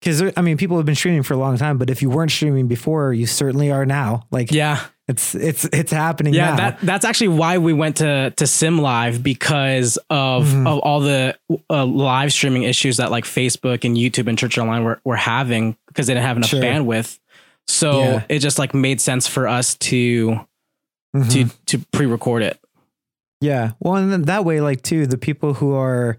because I mean people have been streaming for a long time, but if you weren't streaming before, you certainly are now. Like Yeah. it's it's it's happening Yeah. now. That that's actually why we went to to Sim Live because of Mhm. of all the uh, live streaming issues that like Facebook and YouTube and Church Online were, were having because they didn't have enough Sure. bandwidth. So Yeah. it just like made sense for us to Mhm. to to pre-record it. Yeah. Well, and then that way, like, too, the people who are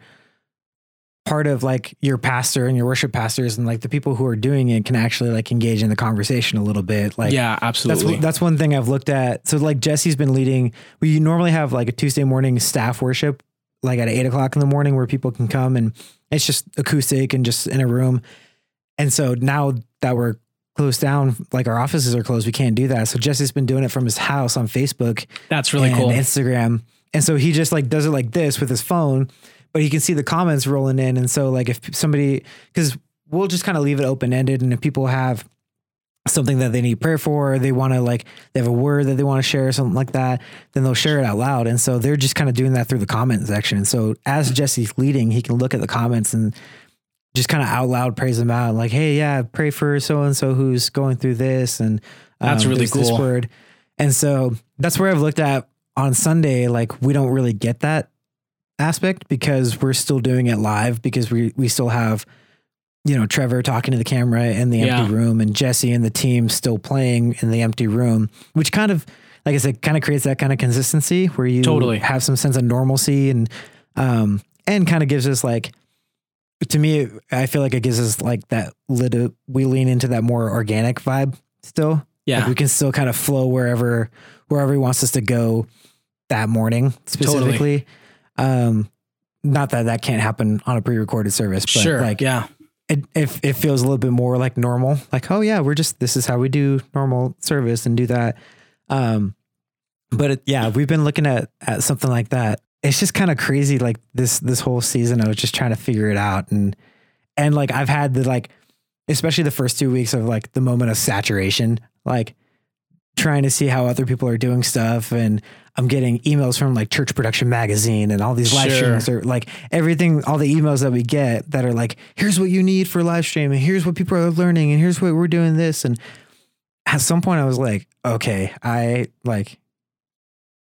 part of like your pastor and your worship pastors and like the people who are doing it can actually like engage in the conversation a little bit. Like, yeah, that's absolutely. that's one thing I've looked at. So, like, Jesse's been leading. We normally have like a Tuesday morning staff worship, like at eight o'clock in the morning, where people can come and it's just acoustic and just in a room. And so now that we're closed down, like our offices are closed, we can't do that. So Jesse's been doing it from his house on Facebook That's really and cool. Instagram. And so he just like does it like this with his phone, but he can see the comments rolling in. And so like if somebody, because we'll just kind of leave it open ended, and if people have something that they need prayer for, or they want to like they have a word that they want to share or something like that, then they'll share it out loud. And so they're just kind of doing that through the comment section. So as Jesse's leading, he can look at the comments and just kind of out loud praise them out, like, "Hey, yeah, pray for so and so who's going through this," and um, That's really there's this cool. word. And so that's where I've looked at on Sunday. Like, we don't really get that aspect because we're still doing it live because we we still have, you know, Trevor talking to the camera in the empty Yeah. room and Jesse and the team still playing in the empty room, which kind of, like I said, kind of creates that kind of consistency where you Totally. have some sense of normalcy and um and kind of gives us like to me I feel like it gives us like that little we lean into that more organic vibe still. yeah. Like we can still kind of flow wherever wherever he wants us to go that morning specifically. Um not that that can't happen on a pre-recorded service, but sure. like yeah. it, it it feels a little bit more like normal. Like, oh yeah, we're just this is how we do normal service and do that. Um, but it, yeah, we've been looking at at something like that. It's just kind of crazy. Like this this whole season, I was just trying to figure it out, and and like I've had the like, especially the first two weeks of like the moment of saturation, like trying to see how other people are doing stuff and I'm getting emails from like Church Production Magazine and all these live Sure. streams or like everything, all the emails that we get that are like, here's what you need for live stream and here's what people are learning and here's what we're doing this. And at some point I was like, okay, I like,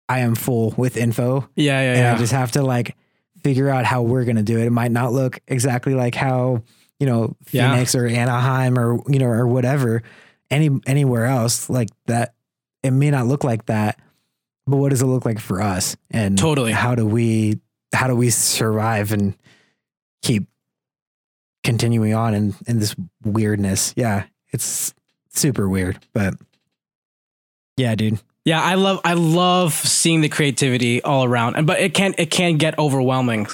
I am full with info Yeah, yeah, and yeah. I just have to like figure out how we're going to do it. It might not look exactly like how, you know, Yeah. Phoenix or Anaheim or, you know, or whatever, any, anywhere else like that. It may not look like that, but what does it look like for us? And Totally. how do we, how do we survive and keep continuing on in, in this weirdness? Yeah. It's super weird, but yeah, dude. Yeah, I love I love seeing the creativity all around, and but it can it can get overwhelming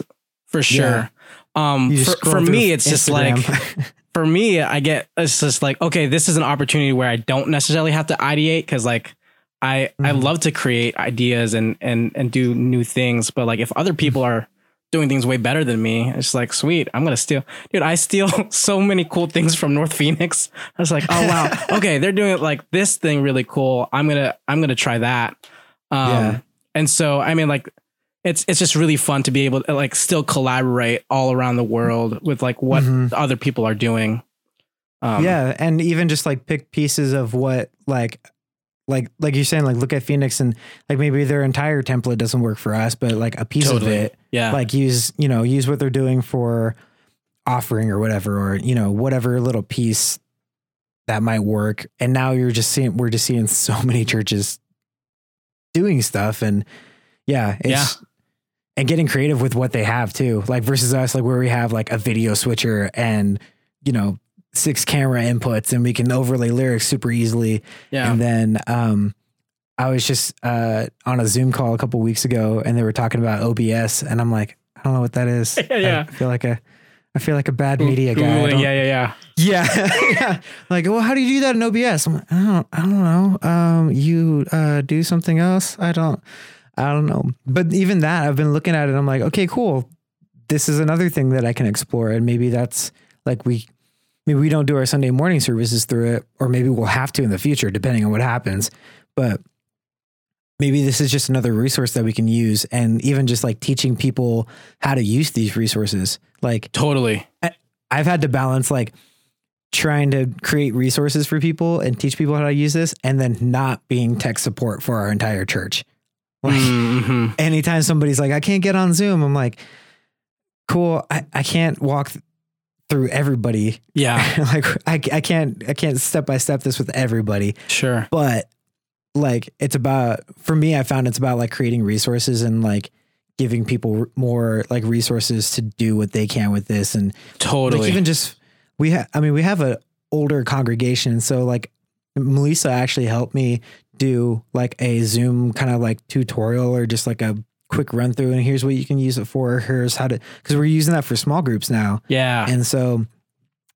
for sure. Um, for, for me, it's just like for me, I get it's just like okay, this is an opportunity where I don't necessarily have to ideate because like I I Mhm. love to create ideas and and and do new things, but like if other people are doing things way better than me, it's like sweet, I'm gonna steal, dude. I steal so many cool things from North Phoenix. I was like, oh wow, okay, they're doing like this thing really cool. I'm gonna I'm gonna try that. Um, Yeah. and so I mean like. It's it's just really fun to be able to like still collaborate all around the world with like what Mhm. other people are doing. Um, yeah, and even just like pick pieces of what like like like you're saying like look at Phoenix and like maybe their entire template doesn't work for us, but like a piece totally. of it Yeah. like use you know use what they're doing for offering or whatever or you know whatever little piece that might work and now you're just seeing we're just seeing so many churches doing stuff and yeah it's Yeah. and getting creative with what they have too like versus us like where we have like a video switcher and you know six camera inputs and we can overlay lyrics super easily yeah. and then um, I was just uh, on a Zoom call a couple weeks ago, and they were talking about OBS, and I'm like, I don't know what that is. Yeah, yeah. I feel like a, I feel like a bad media guy. I Googling, don't- yeah, yeah, yeah. yeah, yeah. Like, well, how do you do that in OBS? I'm like, I don't, I don't know. Um, you uh, do something else? I don't, I don't know. But even that, I've been looking at it. I'm like, okay, cool. This is another thing that I can explore, and maybe that's like we, maybe we don't do our Sunday morning services through it, or maybe we'll have to in the future, depending on what happens. But maybe this is just another resource that we can use, and even just like teaching people how to use these resources, like Totally. I've had to balance like trying to create resources for people and teach people how to use this and then not being tech support for our entire church. Like hmm anytime somebody's like, I can't get on Zoom, I'm like, cool. I, I can't walk through everybody. Yeah. like I, I can't I can't step by step this with everybody, Sure. but like it's about for me I found it's about like creating resources and like giving people more like resources to do what they can with this and Totally. like even just we have I mean we have a older congregation so like Melissa actually helped me do like a Zoom kind of like tutorial or just like a quick run through and here's what you can use it for here's how to because we're using that for small groups now yeah. and so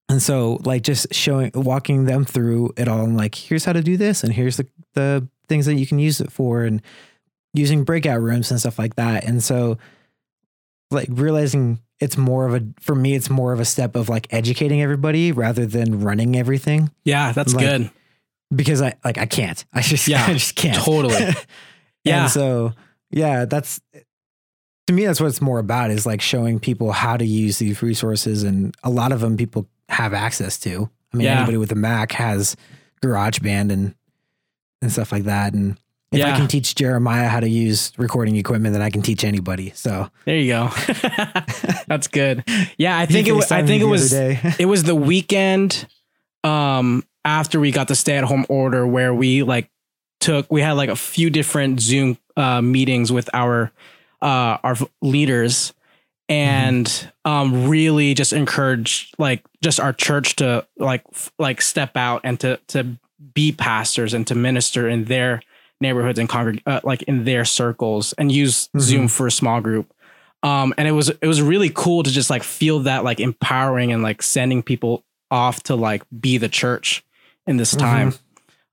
and so like just showing walking them through it all and like here's how to do this and here's the the things that you can use it for and using breakout rooms and stuff like that and so like realizing it's more of a for me it's more of a step of like educating everybody rather than running everything yeah. That's like, good. because I like I can't I just Yeah, I just can't totally. Yeah. and so yeah that's to me that's what it's more about is like showing people how to use these resources and a lot of them people have access to I mean Yeah. anybody with a Mac has GarageBand and and stuff like that and if I can teach Jeremiah how to use recording equipment then I can teach anybody so There you go. That's good. Yeah, I think it was I think it was it was the weekend um after we got the stay at home order where we like took we had like a few different Zoom uh meetings with our uh our leaders and um really just encourage like just our church to like f- like step out and to to be pastors and to minister in their neighborhoods and congreg uh, like in their circles and use Mhm. Zoom for a small group. Um and it was it was really cool to just like feel that like empowering and like sending people off to like be the church in this time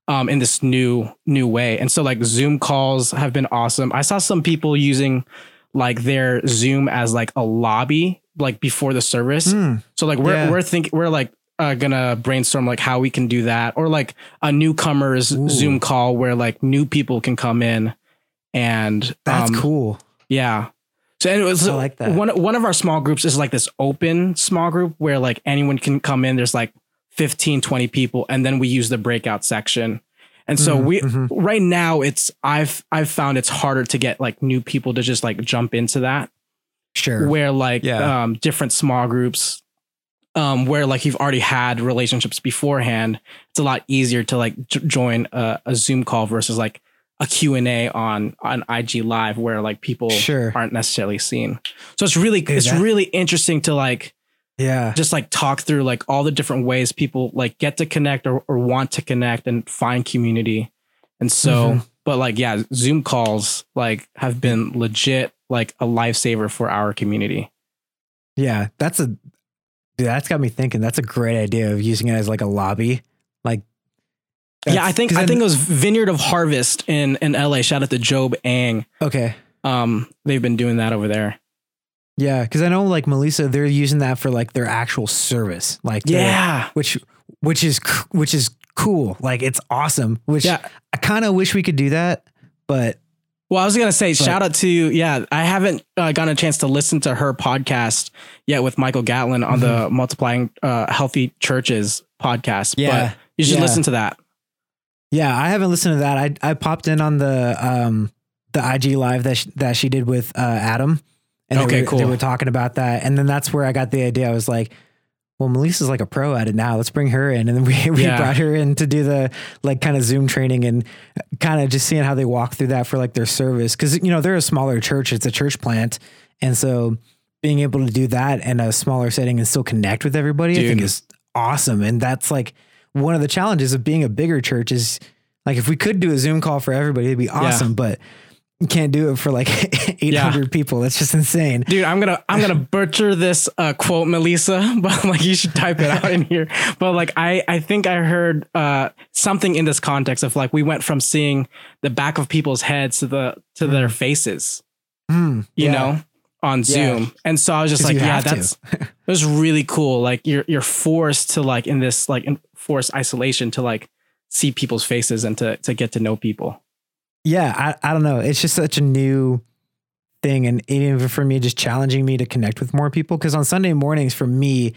um in this new new way and so like zoom calls have been awesome i saw some people using like their zoom as like a lobby like before the service Mm, so like we're Yeah. we're thinking we're like uh, gonna brainstorm like how we can do that or like a newcomers Ooh. zoom call where like new people can come in and that's um, cool yeah. So and it was I like that. one one of our small groups is like this open small group where like anyone can come in. There's like 15, 20 people, and then we use the breakout section. And so Mhm, we mhm. right now it's I've I've found it's harder to get like new people to just like jump into that sure where like Yeah. um different small groups um where like you've already had relationships beforehand it's a lot easier to like j- join a, a zoom call versus like a q&a on on ig live where like people Sure. aren't necessarily seen so it's really Dude, it's that- really interesting to like yeah just like talk through like all the different ways people like get to connect or, or want to connect and find community and so Mhm. but like yeah zoom calls like have been legit like a lifesaver for our community Yeah, that's a dude, that's got me thinking. That's a great idea of using it as like a lobby. Like yeah i think i then- think it was vineyard of harvest in in la shout out to job ang okay. um they've been doing that over there Yeah, because I know like Melissa, they're using that for like their actual service. Like yeah which which is which is cool. Like it's awesome. Which Yeah. I kind of wish we could do that, but Well, I was gonna say, shout out to yeah. I haven't uh, gotten a chance to listen to her podcast yet with Michael Gatlin on the Multiplying uh, Healthy Churches podcast. Mm-hmm. Yeah. but you should Yeah. listen to that. yeah, I haven't listened to that. I I popped in on the um the IG live that sh- that she did with uh, Adam. And Okay, they were, cool. They were talking about that, and then that's where I got the idea. I was like, well, Melissa's like a pro at it now. Let's bring her in. And then we, we Yeah. brought her in to do the like kind of Zoom training and kind of just seeing how they walk through that for like their service. Cause, you know, they're a smaller church, it's a church plant. And so being able to do that in a smaller setting and still connect with everybody, I think is awesome. And that's like one of the challenges of being a bigger church is like if we could do a Zoom call for everybody, it'd be awesome. But you can't do it for like 800 people. That's just insane. Dude, I'm gonna I'm gonna butcher this uh, quote, Melissa, but like you should type it out in here. But like I I think I heard uh, something in this context of like we went from seeing the back of people's heads to the to their faces, Hmm, you yeah. know, on Yeah. Zoom. And so I was just like, yeah, to. that's it was really cool. Like you're you're forced to like in this like enforced isolation to like see people's faces and to to get to know people. Yeah, I, I don't know. It's just such a new thing. And even for me, just challenging me to connect with more people. Cause on Sunday mornings, for me,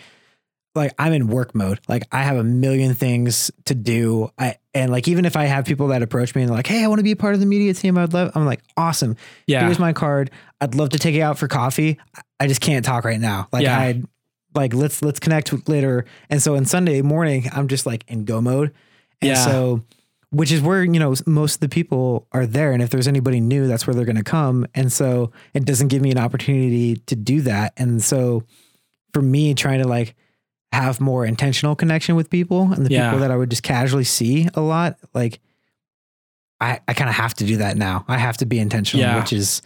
like I'm in work mode. Like I have a million things to do. I and like even if I have people that approach me and they're like, hey, I want to be a part of the media team, I'd love I'm like, awesome. Yeah. Here's my card. I'd love to take you out for coffee. I just can't talk right now. Like Yeah. I like let's let's connect later. And so on Sunday morning, I'm just like in go mode. And Yeah. so which is where, you know, most of the people are there. And if there's anybody new, that's where they're gonna come. And so it doesn't give me an opportunity to do that. And so for me trying to like have more intentional connection with people and the Yeah. people that I would just casually see a lot, like I, I kind of have to do that now. I have to be intentional, Yeah. which is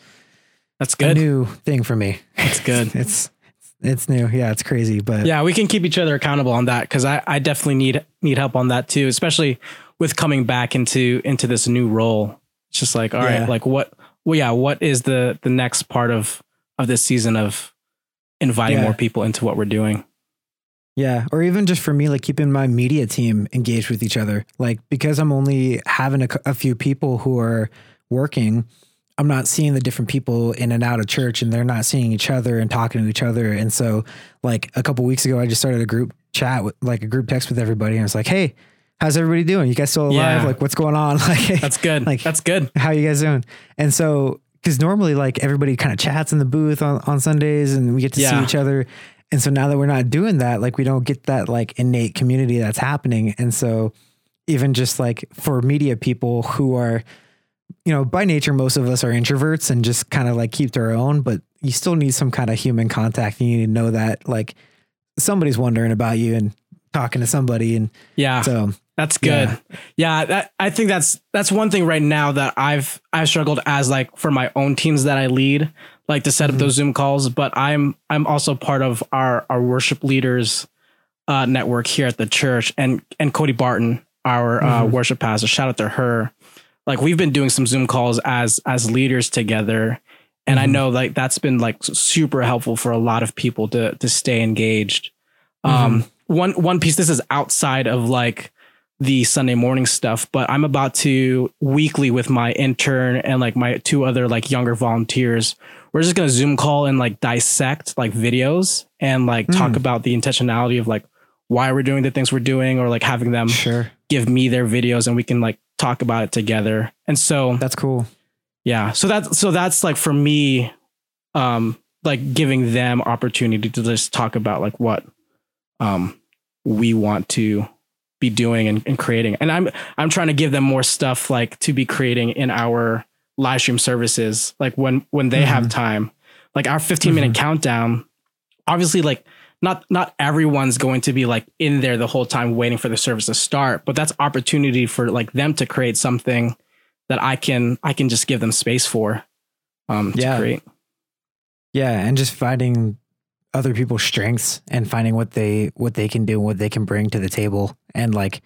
That's good a new thing for me. That's good. It's it's new. Yeah, it's crazy, but Yeah, we can keep each other accountable on that because I, I definitely need need help on that too, especially with coming back into into this new role. It's just like, all right, Yeah. like what well yeah, what is the the next part of of this season of inviting Yeah. more people into what we're doing? Yeah, or even just for me, like keeping my media team engaged with each other. Like because I'm only having a, a few people who are working, I'm not seeing the different people in and out of church, and they're not seeing each other and talking to each other. And so, like a couple weeks ago, I just started a group chat with like a group text with everybody, and it's like, hey, how's everybody doing? You guys still alive? Yeah. Like what's going on? Like That's good. Like- That's good. how you guys doing? And so, because normally like everybody kind of chats in the booth on, on Sundays and we get to see each other. And so now that we're not doing that, like we don't get that like innate community that's happening. And so even just like for media people who are, you know, by nature, most of us are introverts and just kind of like keep to our own, but you still need some kind of human contact. You need to know that like somebody's wondering about you and talking to somebody. And Yeah. so, That's good. Yeah. Yeah. that I think that's that's one thing right now that I've I've struggled as like for my own teams that I lead, like to set up Mhm. those Zoom calls. But I'm I'm also part of our our worship leaders uh, network here at the church, and and Cody Barton, our uh, Mhm. worship pastor. Shout out to her. Like we've been doing some Zoom calls as as leaders together, and I Mhm. know like that's been like super helpful for a lot of people to to stay engaged. Um, one one piece. This is outside of like the Sunday morning stuff, but I'm about to weekly with my intern and like my two other like younger volunteers. We're just gonna Zoom call and like dissect like videos and like talk Mm. about the intentionality of like why we're doing the things we're doing or like having them sure. give me their videos and we can like talk about it together. And so That's cool. yeah, so that's so that's like for me, um, like giving them opportunity to just talk about like what um we want to be doing and, and creating. And I'm I'm trying to give them more stuff like to be creating in our live stream services, like when when they have time. Like our 15 minute countdown, obviously like not not everyone's going to be like in there the whole time waiting for the service to start, but that's opportunity for like them to create something that I can I can just give them space for um Yeah. to create. Yeah, and just finding other people's strengths and finding what they what they can do, what they can bring to the table, and like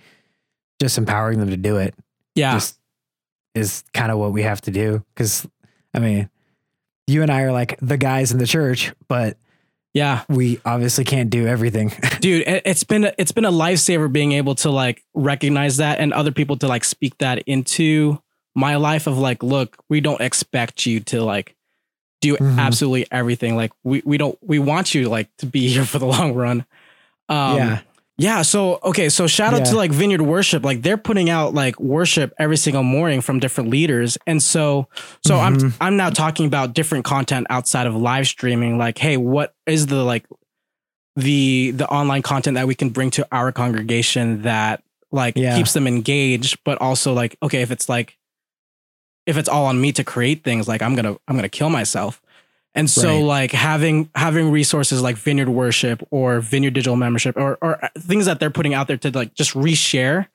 just empowering them to do it. Yeah. Just is kind of what we have to do. Because I mean, you and I are like the guys in the church, but yeah. we obviously can't do everything. Dude, it, it's been it's been a lifesaver being able to like recognize that and other people to like speak that into my life of like, look, we don't expect you to like do Mhm. absolutely everything. Like we we don't we want you like to be here for the long run. Um yeah, Yeah. So okay. So shout out Yeah. to like Vineyard Worship. Like they're putting out like worship every single morning from different leaders, and so so I'm Mhm. I'm now talking about different content outside of live streaming. Like, hey, what is the like the the online content that we can bring to our congregation that like Yeah. keeps them engaged, but also like okay, if it's like if it's all on me to create things, like I'm gonna I'm gonna kill myself. And so Right. like having having resources like Vineyard Worship or Vineyard Digital Membership or or things that they're putting out there to like just reshare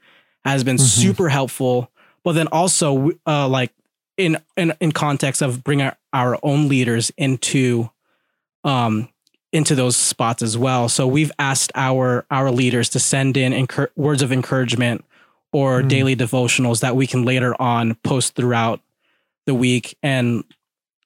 has been Mhm. super helpful. But then also uh like in in in context of bringing our, our own leaders into um into those spots as well. So we've asked our our leaders to send in words of encouragement or Mm. daily devotionals that we can later on post throughout the week and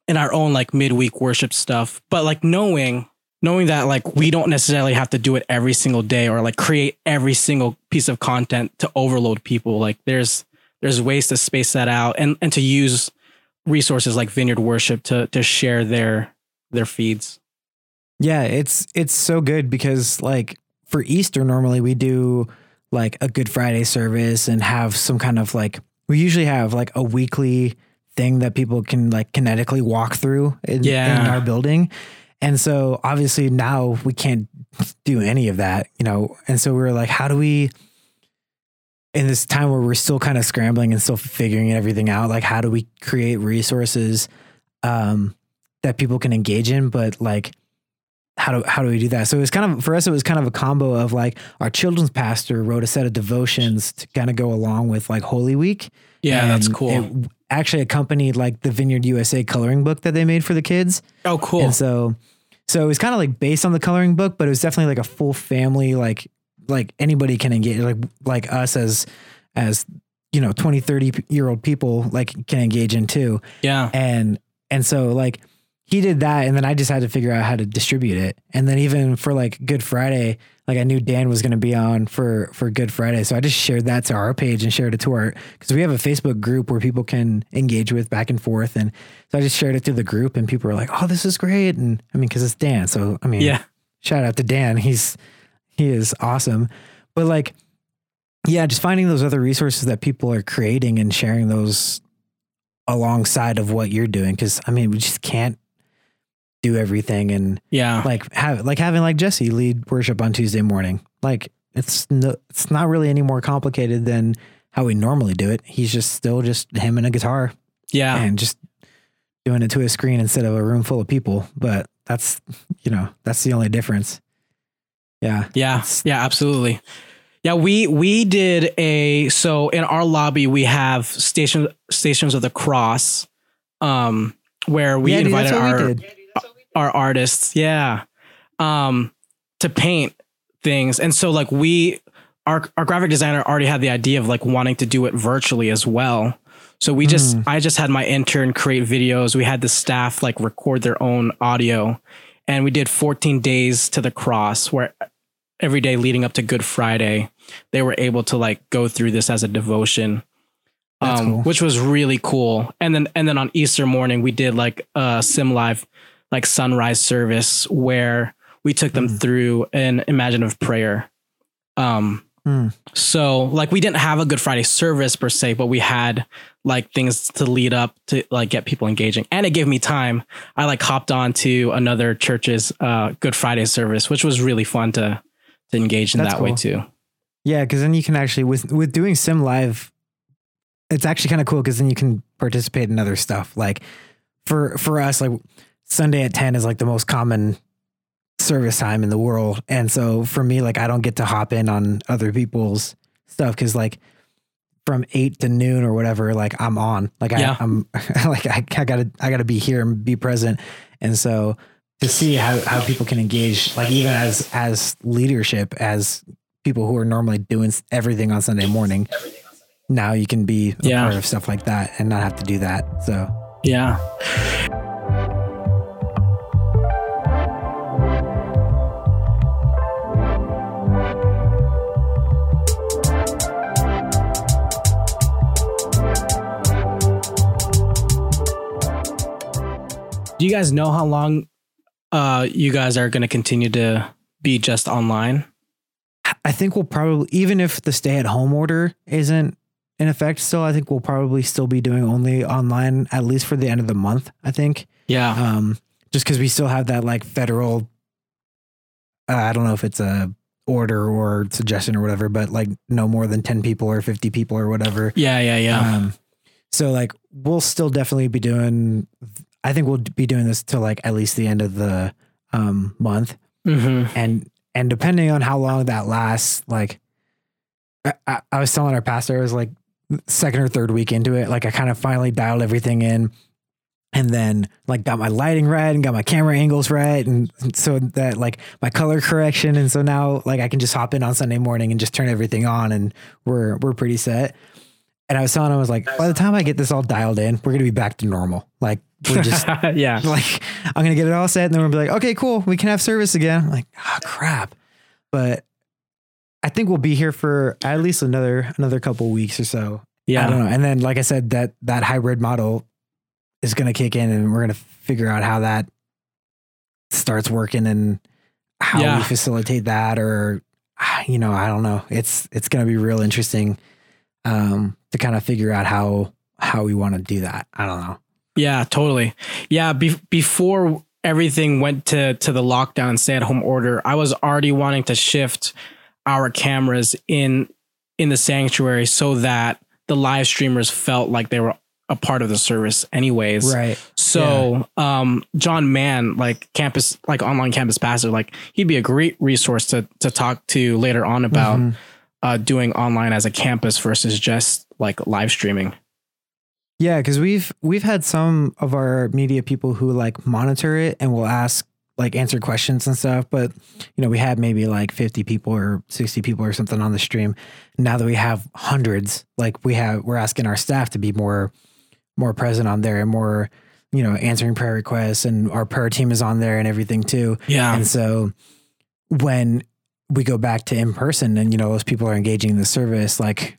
in our own like midweek worship stuff. But like knowing knowing that like we don't necessarily have to do it every single day or like create every single piece of content to overload people. Like there's there's ways to space that out and and to use resources like Vineyard Worship to to share their their feeds. yeah. It's it's so good because like for Easter, normally we do like a Good Friday service and have some kind of like we usually have like a weekly thing that people can like kinetically walk through in, in our building. And so obviously now we can't do any of that, you know. And so we were like, how do we in this time where we're still kind of scrambling and still figuring everything out, like how do we create resources um that people can engage in, but like how do how do we do that? So it was kind of for us it was kind of a combo of like our children's pastor wrote a set of devotions to kind of go along with like Holy Week. Yeah, that's cool. It actually accompanied like the Vineyard USA coloring book that they made for the kids. oh, cool. And so so it was kind of like based on the coloring book, but it was definitely like a full family like like anybody can engage like like us as as you know 20 30 year old people like can engage in too yeah. and and so like he did that and then i just had to figure out how to distribute it and then even for like good friday like i knew dan was going to be on for for good friday so i just shared that to our page and shared it to our because we have a facebook group where people can engage with back and forth and so i just shared it to the group and people were like oh this is great and i mean because it's dan so i mean Yeah. shout out to dan he's he is awesome but like yeah just finding those other resources that people are creating and sharing those alongside of what you're doing because i mean we just can't do everything and Yeah. like have like having like jesse lead worship on tuesday morning. Like it's no it's not really any more complicated than how we normally do it. He's just still just him and a guitar yeah. and just doing it to a screen instead of a room full of people. But that's you know that's the only difference. Yeah. Yeah, yeah, absolutely. Yeah, we we did a so in our lobby we have station stations of the cross, um, where we yeah, invited what our we our artists, yeah, um, to paint things, and so like we our our graphic designer already had the idea of like wanting to do it virtually as well. So we just I just had my intern create videos. We had the staff like record their own audio, and we did 14 days to the cross where every day leading up to Good Friday, they were able to like go through this as a devotion. Um, cool. which was really cool. And then and then on Easter morning we did like a sim live like sunrise service where we took them Mm. through an imaginative prayer. Um Mm. so like we didn't have a Good Friday service per se, but we had like things to lead up to like get people engaging. And it gave me time. I like hopped on to another church's uh Good Friday service, which was really fun to to engage in That's that way too. Yeah, because then you can actually with with doing sim live, it's actually kind of cool because then you can participate in other stuff. Like for for us, like Sunday at ten is like the most common service time in the world, and so for me, like I don't get to hop in on other people's stuff because like from eight to noon or whatever, like I'm on. Like I, Yeah. I'm like I, I gotta I gotta be here and be present, and so to see how how people can engage, like even as as leadership as people who are normally doing everything on Sunday morning. Now you can be a Yeah. part of stuff like that and not have to do that. So Yeah. Do you guys know how long uh you guys are going to continue to be just online? I think we'll probably even if the stay at home order isn't in effect still, I think we'll probably still be doing only online at least for the end of the month, I think. Yeah. Um just cuz we still have that like federal uh, I don't know if it's a order or suggestion or whatever, but like no more than 10 people or 50 people or whatever. Yeah, yeah, yeah. Um, so like we'll still definitely be doing. I think we'll be doing this till like at least the end of the um, month, mhm. and and depending on how long that lasts, like I, I, I was telling our pastor, I was like second or third week into it, like I kind of finally dialed everything in. And then like got my lighting right and got my camera angles right. And so that like my color correction. And so now like I can just hop in on Sunday morning and just turn everything on and we're we're pretty set. And I was telling him, I was like, by the time I get this all dialed in, we're gonna be back to normal. Like we're just yeah. like I'm gonna get it all set, and then we'll be like, okay, cool, we can have service again. I'm like, ah, crap. But I think we'll be here for at least another another couple weeks or so. Yeah. I don't know. And then, like I said, that that hybrid model is gonna kick in, and we're gonna figure out how that starts working and how Yeah. we facilitate that, or you know, I don't know. It's it's gonna be real interesting um, to kind of figure out how how we want to do that. I don't know. Yeah, totally. Yeah, be- before everything went to to the lockdown stay at home order, I was already wanting to shift our cameras in in the sanctuary so that the live streamers felt like they were a part of the service anyways. Right. So um John Mann, like campus like online campus pastor, like he'd be a great resource to to talk to later on about Mhm. Uh doing online as a campus versus just like live streaming. Yeah, because we've we've had some of our media people who like monitor it and will ask like answer questions and stuff. But you know, we had maybe like fifty people or sixty people or something on the stream. Now that we have hundreds, like we have, we're asking our staff to be more more present on there and more, you know, answering prayer requests and our prayer team is on there and everything too. Yeah. And so when we go back to in person and you know those people are engaging in the service, like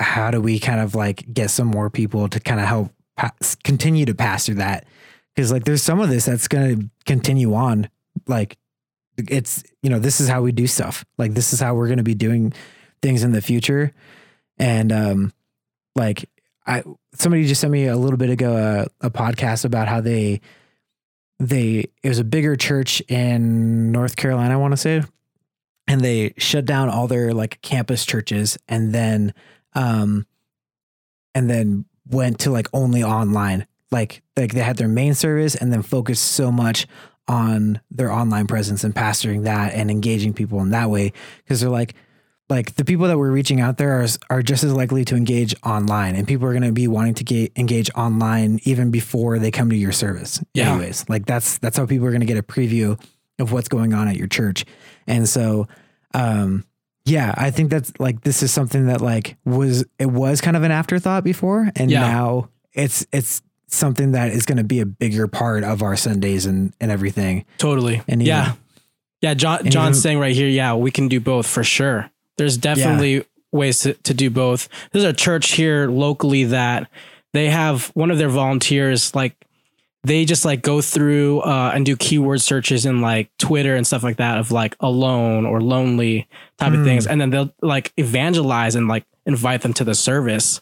how do we kind of like get some more people to kind of help pa- continue to pass through that? Because like there's some of this that's going to continue on. Like it's you know this is how we do stuff. Like this is how we're going to be doing things in the future. And um, like I somebody just sent me a little bit ago a, a podcast about how they they it was a bigger church in North Carolina, I want to say, and they shut down all their like campus churches and then um and then went to like only online. Like like they had their main service and then focused so much on their online presence and pastoring that and engaging people in that way because they're like like the people that we're reaching out there are, are just as likely to engage online and people are going to be wanting to get, engage online even before they come to your service Yeah. anyways like that's that's how people are going to get a preview of what's going on at your church and so um yeah i think that's like this is something that like was it was kind of an afterthought before and Yeah. now it's it's something that is going to be a bigger part of our sundays and and everything Totally. And even- yeah. Yeah. John John's even- saying right here, yeah, we can do both for sure. There's definitely ways to, to do both. There's a church here locally that they have one of their volunteers like they just like go through uh, and do keyword searches in like Twitter and stuff like that of like alone or lonely type of Mm. things, and then they'll like evangelize and like invite them to the service.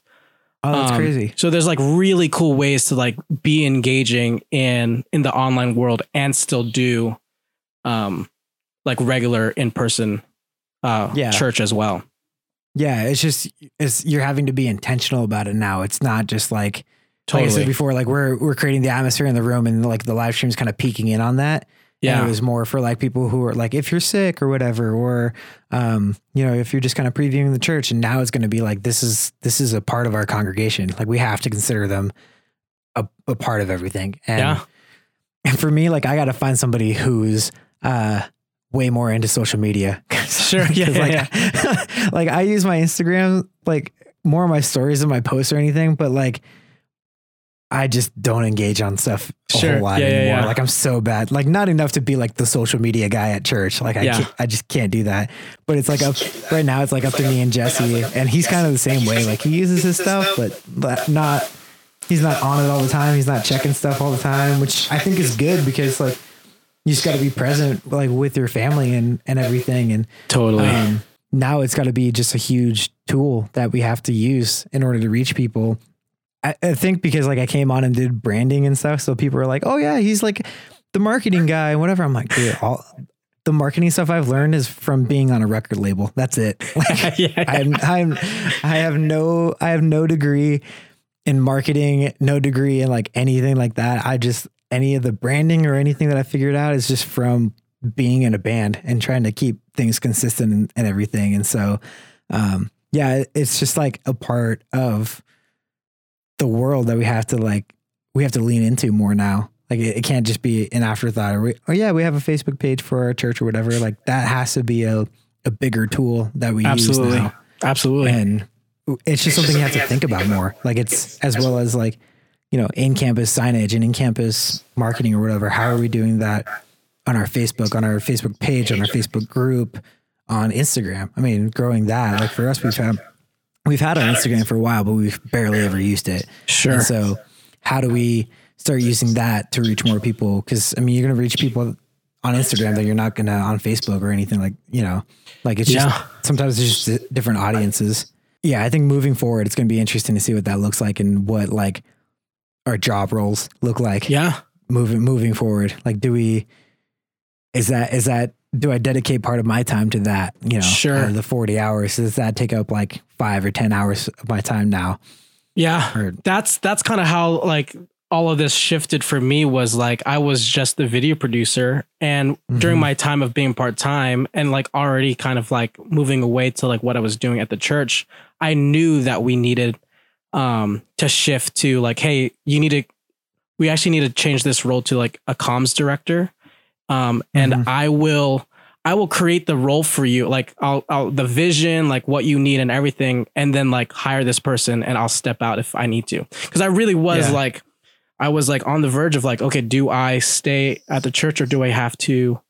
oh that's Um, crazy So there's like really cool ways to like be engaging in in the online world and still do um like regular in person uh Yeah. church as well. Yeah, it's just it's you're having to be intentional about it now. It's not just like like I said before, like we're we're creating the atmosphere in the room and like the live stream's kind of peeking in on that. And Yeah. it was more for like people who are like if you're sick or whatever, or um, you know, if you're just kind of previewing the church and now it's gonna be like this is this is a part of our congregation. Like we have to consider them a, a part of everything. And Yeah. and for me, like I gotta find somebody who's uh way more into social media. Sure, yeah, 'Cause, yeah, like, like I use my Instagram like more of my stories than my posts or anything, but like I just don't engage on stuff a Sure, whole lot yeah, yeah, anymore. yeah. Like I'm so bad. Like not enough to be like the social media guy at church. Like I Yeah. can't, I just can't do that. But it's like up right now it's like up to me and Jesse and he's kind of the same way. Like he uses his stuff but but not he's not on it all the time. He's not checking stuff all the time, which I think is good because like you just got to be present like with your family and and everything and Totally. um, now it's got to be just a huge tool that we have to use in order to reach people. I, I think because like I came on and did branding and stuff, so people are like, "Oh yeah, he's like the marketing guy and whatever." I'm like, dude, all the marketing stuff I've learned is from being on a record label. That's it. Like, yeah. I'm, I'm, I have no, I have no degree in marketing, no degree in like anything like that. I just any of the branding or anything that I figured out is just from being in a band and trying to keep things consistent and, and everything. And so, um, yeah, it's just like a part of the world that we have to like, we have to lean into more now. Like it, it can't just be an afterthought or, we, oh yeah, we have a Facebook page for our church or whatever. Like that has to be a, a bigger tool that we Absolutely. use now. Absolutely. And it's just something you have to think about more. Like it's as well as like, you know, in campus signage and in campus marketing or whatever. How are we doing that on our Facebook, on our Facebook page, on our Facebook group, on Instagram? I mean, growing that, like for us, we've had we've had our Instagram for a while, but we've barely ever used it. Sure. And so how do we start using that to reach more people? Because I mean, you're gonna reach people on Instagram that you're not gonna on Facebook or anything like you know, like it's Yeah. just sometimes it's just different audiences. Yeah, I think moving forward, it's gonna be interesting to see what that looks like and what like our job roles look like yeah. moving moving forward? Like, do we? Is that is that? Do I dedicate part of my time to that? You know, Sure. the forty hours. Does that take up like five or ten hours of my time now? Yeah. Or that's that's kind of how like all of this shifted for me was like I was just the video producer and during Mhm. my time of being part-time and like already kind of like moving away to like what I was doing at the church, I knew that we needed um to shift to like hey, you need to we actually need to change this role to like a comms director. Um and Mhm. I will I will create the role for you, like I'll, I'll the vision, like what you need and everything, and then like hire this person, and I'll step out if I need to. Because I really was Yeah. like, I was like on the verge of like, okay, do I stay at the church or do I have to,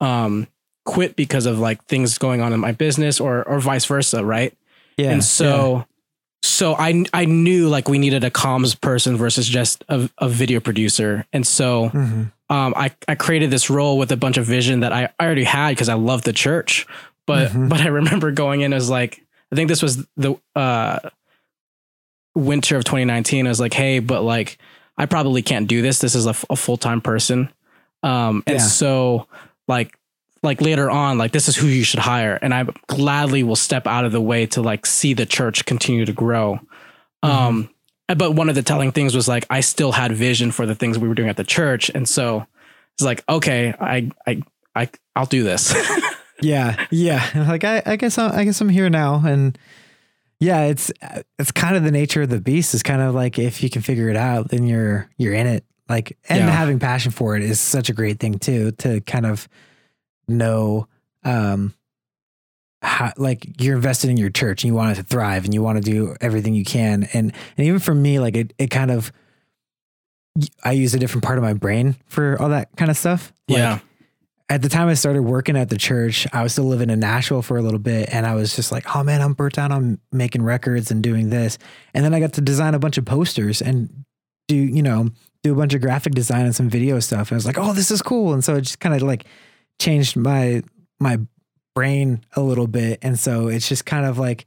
um, quit because of like things going on in my business or or vice versa, right? yeah, and so, so I I knew like we needed a comms person versus just a, a video producer, and so yeah. Um, I, I created this role with a bunch of vision that I already had because I love the church. But Mhm. but I remember going in as like I think this was the uh, winter of 2019. I was like, hey, but like I probably can't do this. This is a, full time person, um, and Yeah. so like like later on, like this is who you should hire, and I gladly will step out of the way to like see the church continue to grow. Um, but one of the telling things was like I still had vision for the things we were doing at the church, and so it's like okay, I I I I'll do this. Yeah, yeah. Like I, I guess I, I guess I'm here now, and yeah, it's it's kind of the nature of the beast. Is kind of like if you can figure it out, then you're you're in it. Like and Yeah. having passion for it is such a great thing too. To kind of know, um, how like you're invested in your church and you want it to thrive and you want to do everything you can. And and even for me, like it it kind of I use a different part of my brain for all that kind of stuff. Like, yeah, at the time I started working at the church, I was still living in Nashville for a little bit. And I was just like, oh man, I'm burnt out on making records and doing this. And then I got to design a bunch of posters and do, you know, do a bunch of graphic design and some video stuff. And I was like, oh, this is cool. And so it just kind of like changed my, my brain a little bit. And so it's just kind of like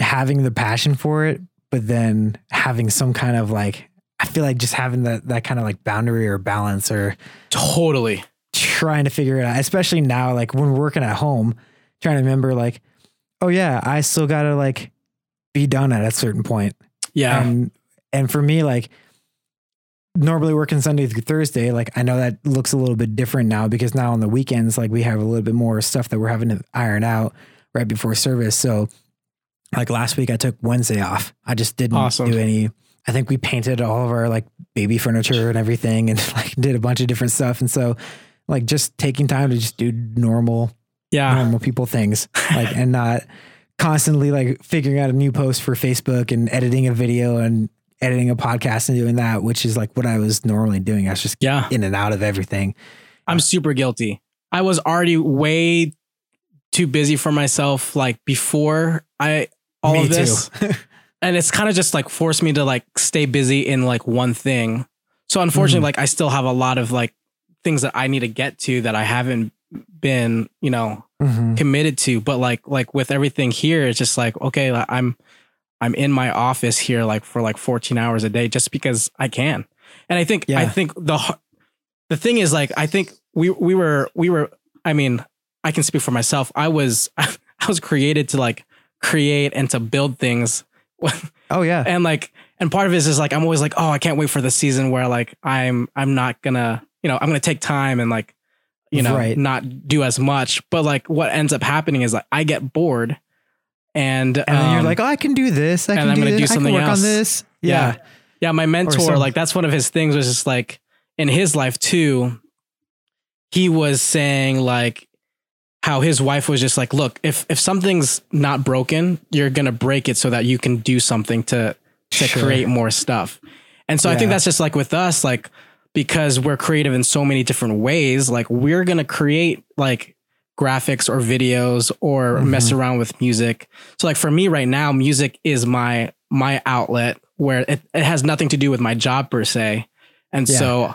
having the passion for it, but then having some kind of like, I feel like just having that, that kind of like boundary or balance or, totally. trying to figure it out, especially now, like when working at home, trying to remember, like, oh yeah, I still gotta like be done at a certain point. Yeah, And and for me, like normally working Sunday through Thursday, like I know that looks a little bit different now because now on the weekends, like we have a little bit more stuff that we're having to iron out right before service. So like last week I took Wednesday off. I just didn't Awesome. do any I think we painted all of our like baby furniture and everything and like did a bunch of different stuff. And so like just taking time to just do normal yeah, normal people things like and not constantly like figuring out a new post for Facebook and editing a video and editing a podcast and doing that, which is like what I was normally doing. I was just yeah. in and out of everything. I'm super guilty. I was already way too busy for myself. Like before I all Me of this, and it's kind of just like forced me to like stay busy in like one thing. So unfortunately, Mhm. like I still have a lot of like things that I need to get to that I haven't been, you know, Mhm. committed to. But like like with everything here, it's just like okay, like, I'm I'm in my office here like for like 14 hours a day just because I can. And I think I think the the thing is like I think we we were we were I mean I can speak for myself. I was I was created to like create and to build things Oh yeah. and like and part of it is just like I'm always like oh I can't wait for the season where like I'm I'm not gonna you know I'm gonna take time and like you know Right. not do as much but like what ends up happening is like I get bored and And then you're um, like, oh, I can do this. I can I'm do this. do I can work else. on this. Yeah. Yeah. yeah my mentor like that's one of his things was just like in his life too he was saying like how his wife was just like look if if something's not broken you're gonna break it so that you can do something to to Sure. create more stuff and so i think that's just like with us like because we're creative in so many different ways like we're gonna create like graphics or videos or Mhm. mess around with music so like for me right now music is my my outlet where it, it has nothing to do with my job per se and Yeah. so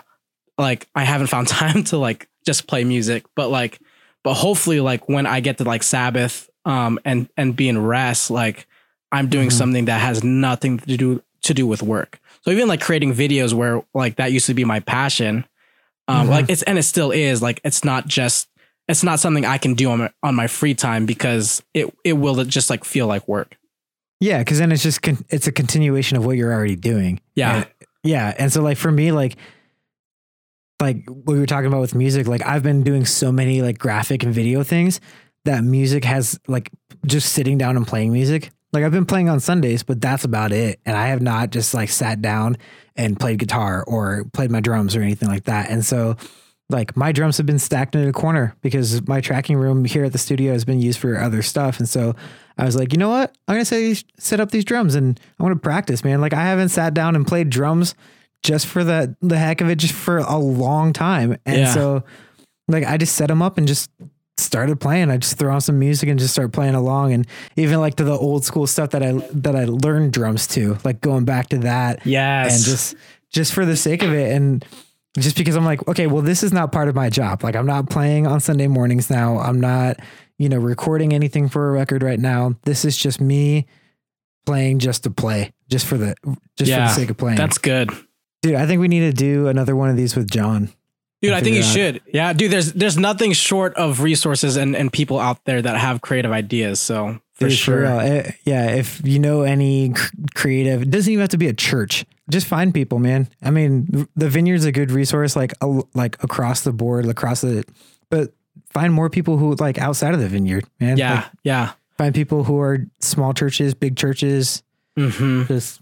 like i haven't found time to like just play music but like but hopefully like when i get to like sabbath um and and be in rest like i'm doing Mhm. something that has nothing to do to do with work So even like creating videos where like that used to be my passion, um, Mhm. like it's and it still is. Like it's not just it's not something I can do on my, on my free time because it it will just like feel like work. Yeah, because then it's just con- it's a continuation of what you're already doing. Yeah. And- yeah, and so like for me, like like what we were talking about with music, like I've been doing so many like graphic and video things that music has like just sitting down and playing music. Like I've been playing on Sundays, but that's about it. And I have not just like sat down and played guitar or played my drums or anything like that. And so like my drums have been stacked in a corner because my tracking room here at the studio has been used for other stuff. And so I was like, you know what? I'm gonna say set up these drums and I want to practice, man. Like I haven't sat down and played drums just for the the heck of it, just for a long time. And Yeah. so like I just set them up and just started playing. I just throw on some music and just start playing along. And even like to the old school stuff that I that I learned drums to, like going back to that Yes. and just just for the sake of it and just because I'm like, okay, well, this is not part of my job. Like, I'm not playing on Sunday mornings now. I'm not, you know, recording anything for a record right now. This is just me playing just to play, just for the just for the sake of playing. that's good. dude. I think we need to do another one of these with John. Dude, I think you should. Yeah, dude, there's there's nothing short of resources and, and people out there that have creative ideas. So for Dude, sure. real. Eh, yeah, if you know any creative, it doesn't even have to be a church. Just find people, man. I mean, the vineyard's a good resource, like a, like across the board, across the. But find more people who like outside of the vineyard, man. yeah, Like, yeah. find people who are small churches, big churches. hmm Just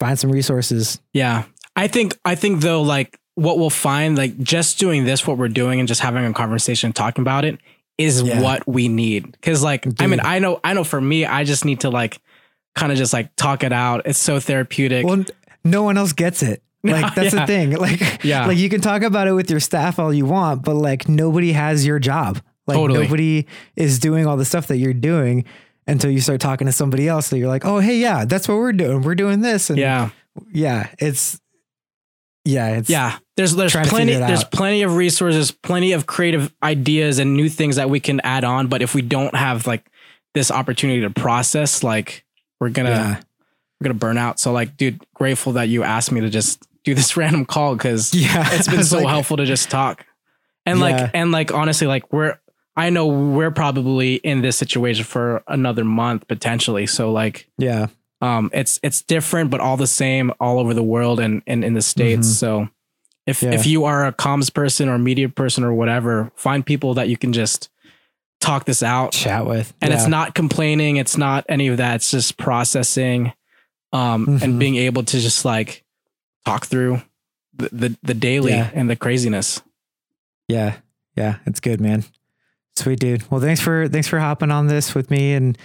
find some resources. Yeah. I think I think though, like what we'll find, like just doing this, what we're doing and just having a conversation, talking about it is Yeah. what we need. Cause like I mean, I know I know for me, I just need to like kind of just like talk it out. It's so therapeutic. Well, no one else gets it. Like that's Yeah. the thing. Like Yeah. like you can talk about it with your staff all you want, but like nobody has your job. Like Totally. nobody is doing all the stuff that you're doing until you start talking to somebody else. So you're like, oh hey, yeah, that's what we're doing. We're doing this. And yeah. yeah, it's yeah, it's Yeah. There's there's plenty there's plenty of resources, plenty of creative ideas and new things that we can add on. But if we don't have like this opportunity to process, like we're gonna yeah. we're gonna burn out. So like, dude, grateful that you asked me to just do this random call because Yeah. it's been so like- helpful to just talk. And Yeah. like and like honestly, like we're I know we're probably in this situation for another month potentially. So like Yeah. Um it's it's different but all the same all over the world and, and in the states. Mhm. So if Yeah. if you are a comms person or media person or whatever, find people that you can just talk this out Chat with. and yeah. it's not complaining it's not any of that it's just processing um Mhm. and being able to just like talk through the the, the daily Yeah. and the craziness Yeah. Yeah. It's good, man. Sweet dude. Well, thanks for thanks for hopping on this with me and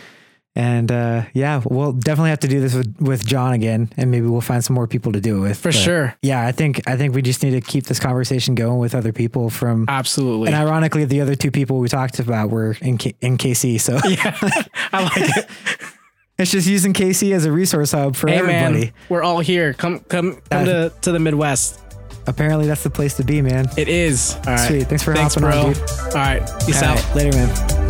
and uh yeah, we'll definitely have to do this with with John again and maybe we'll find some more people to do it with. for But, sure Yeah, I think I think we just need to keep this conversation going with other people from absolutely and ironically the other two people we talked about were in K- in KC, so yeah i like it it's just using KC as a resource hub for hey everybody. man we're all here come come come to to the midwest Apparently that's the place to be, man. it is all right Sweet. Thanks for thanks hopping bro on, dude. all right peace All out right, later, man.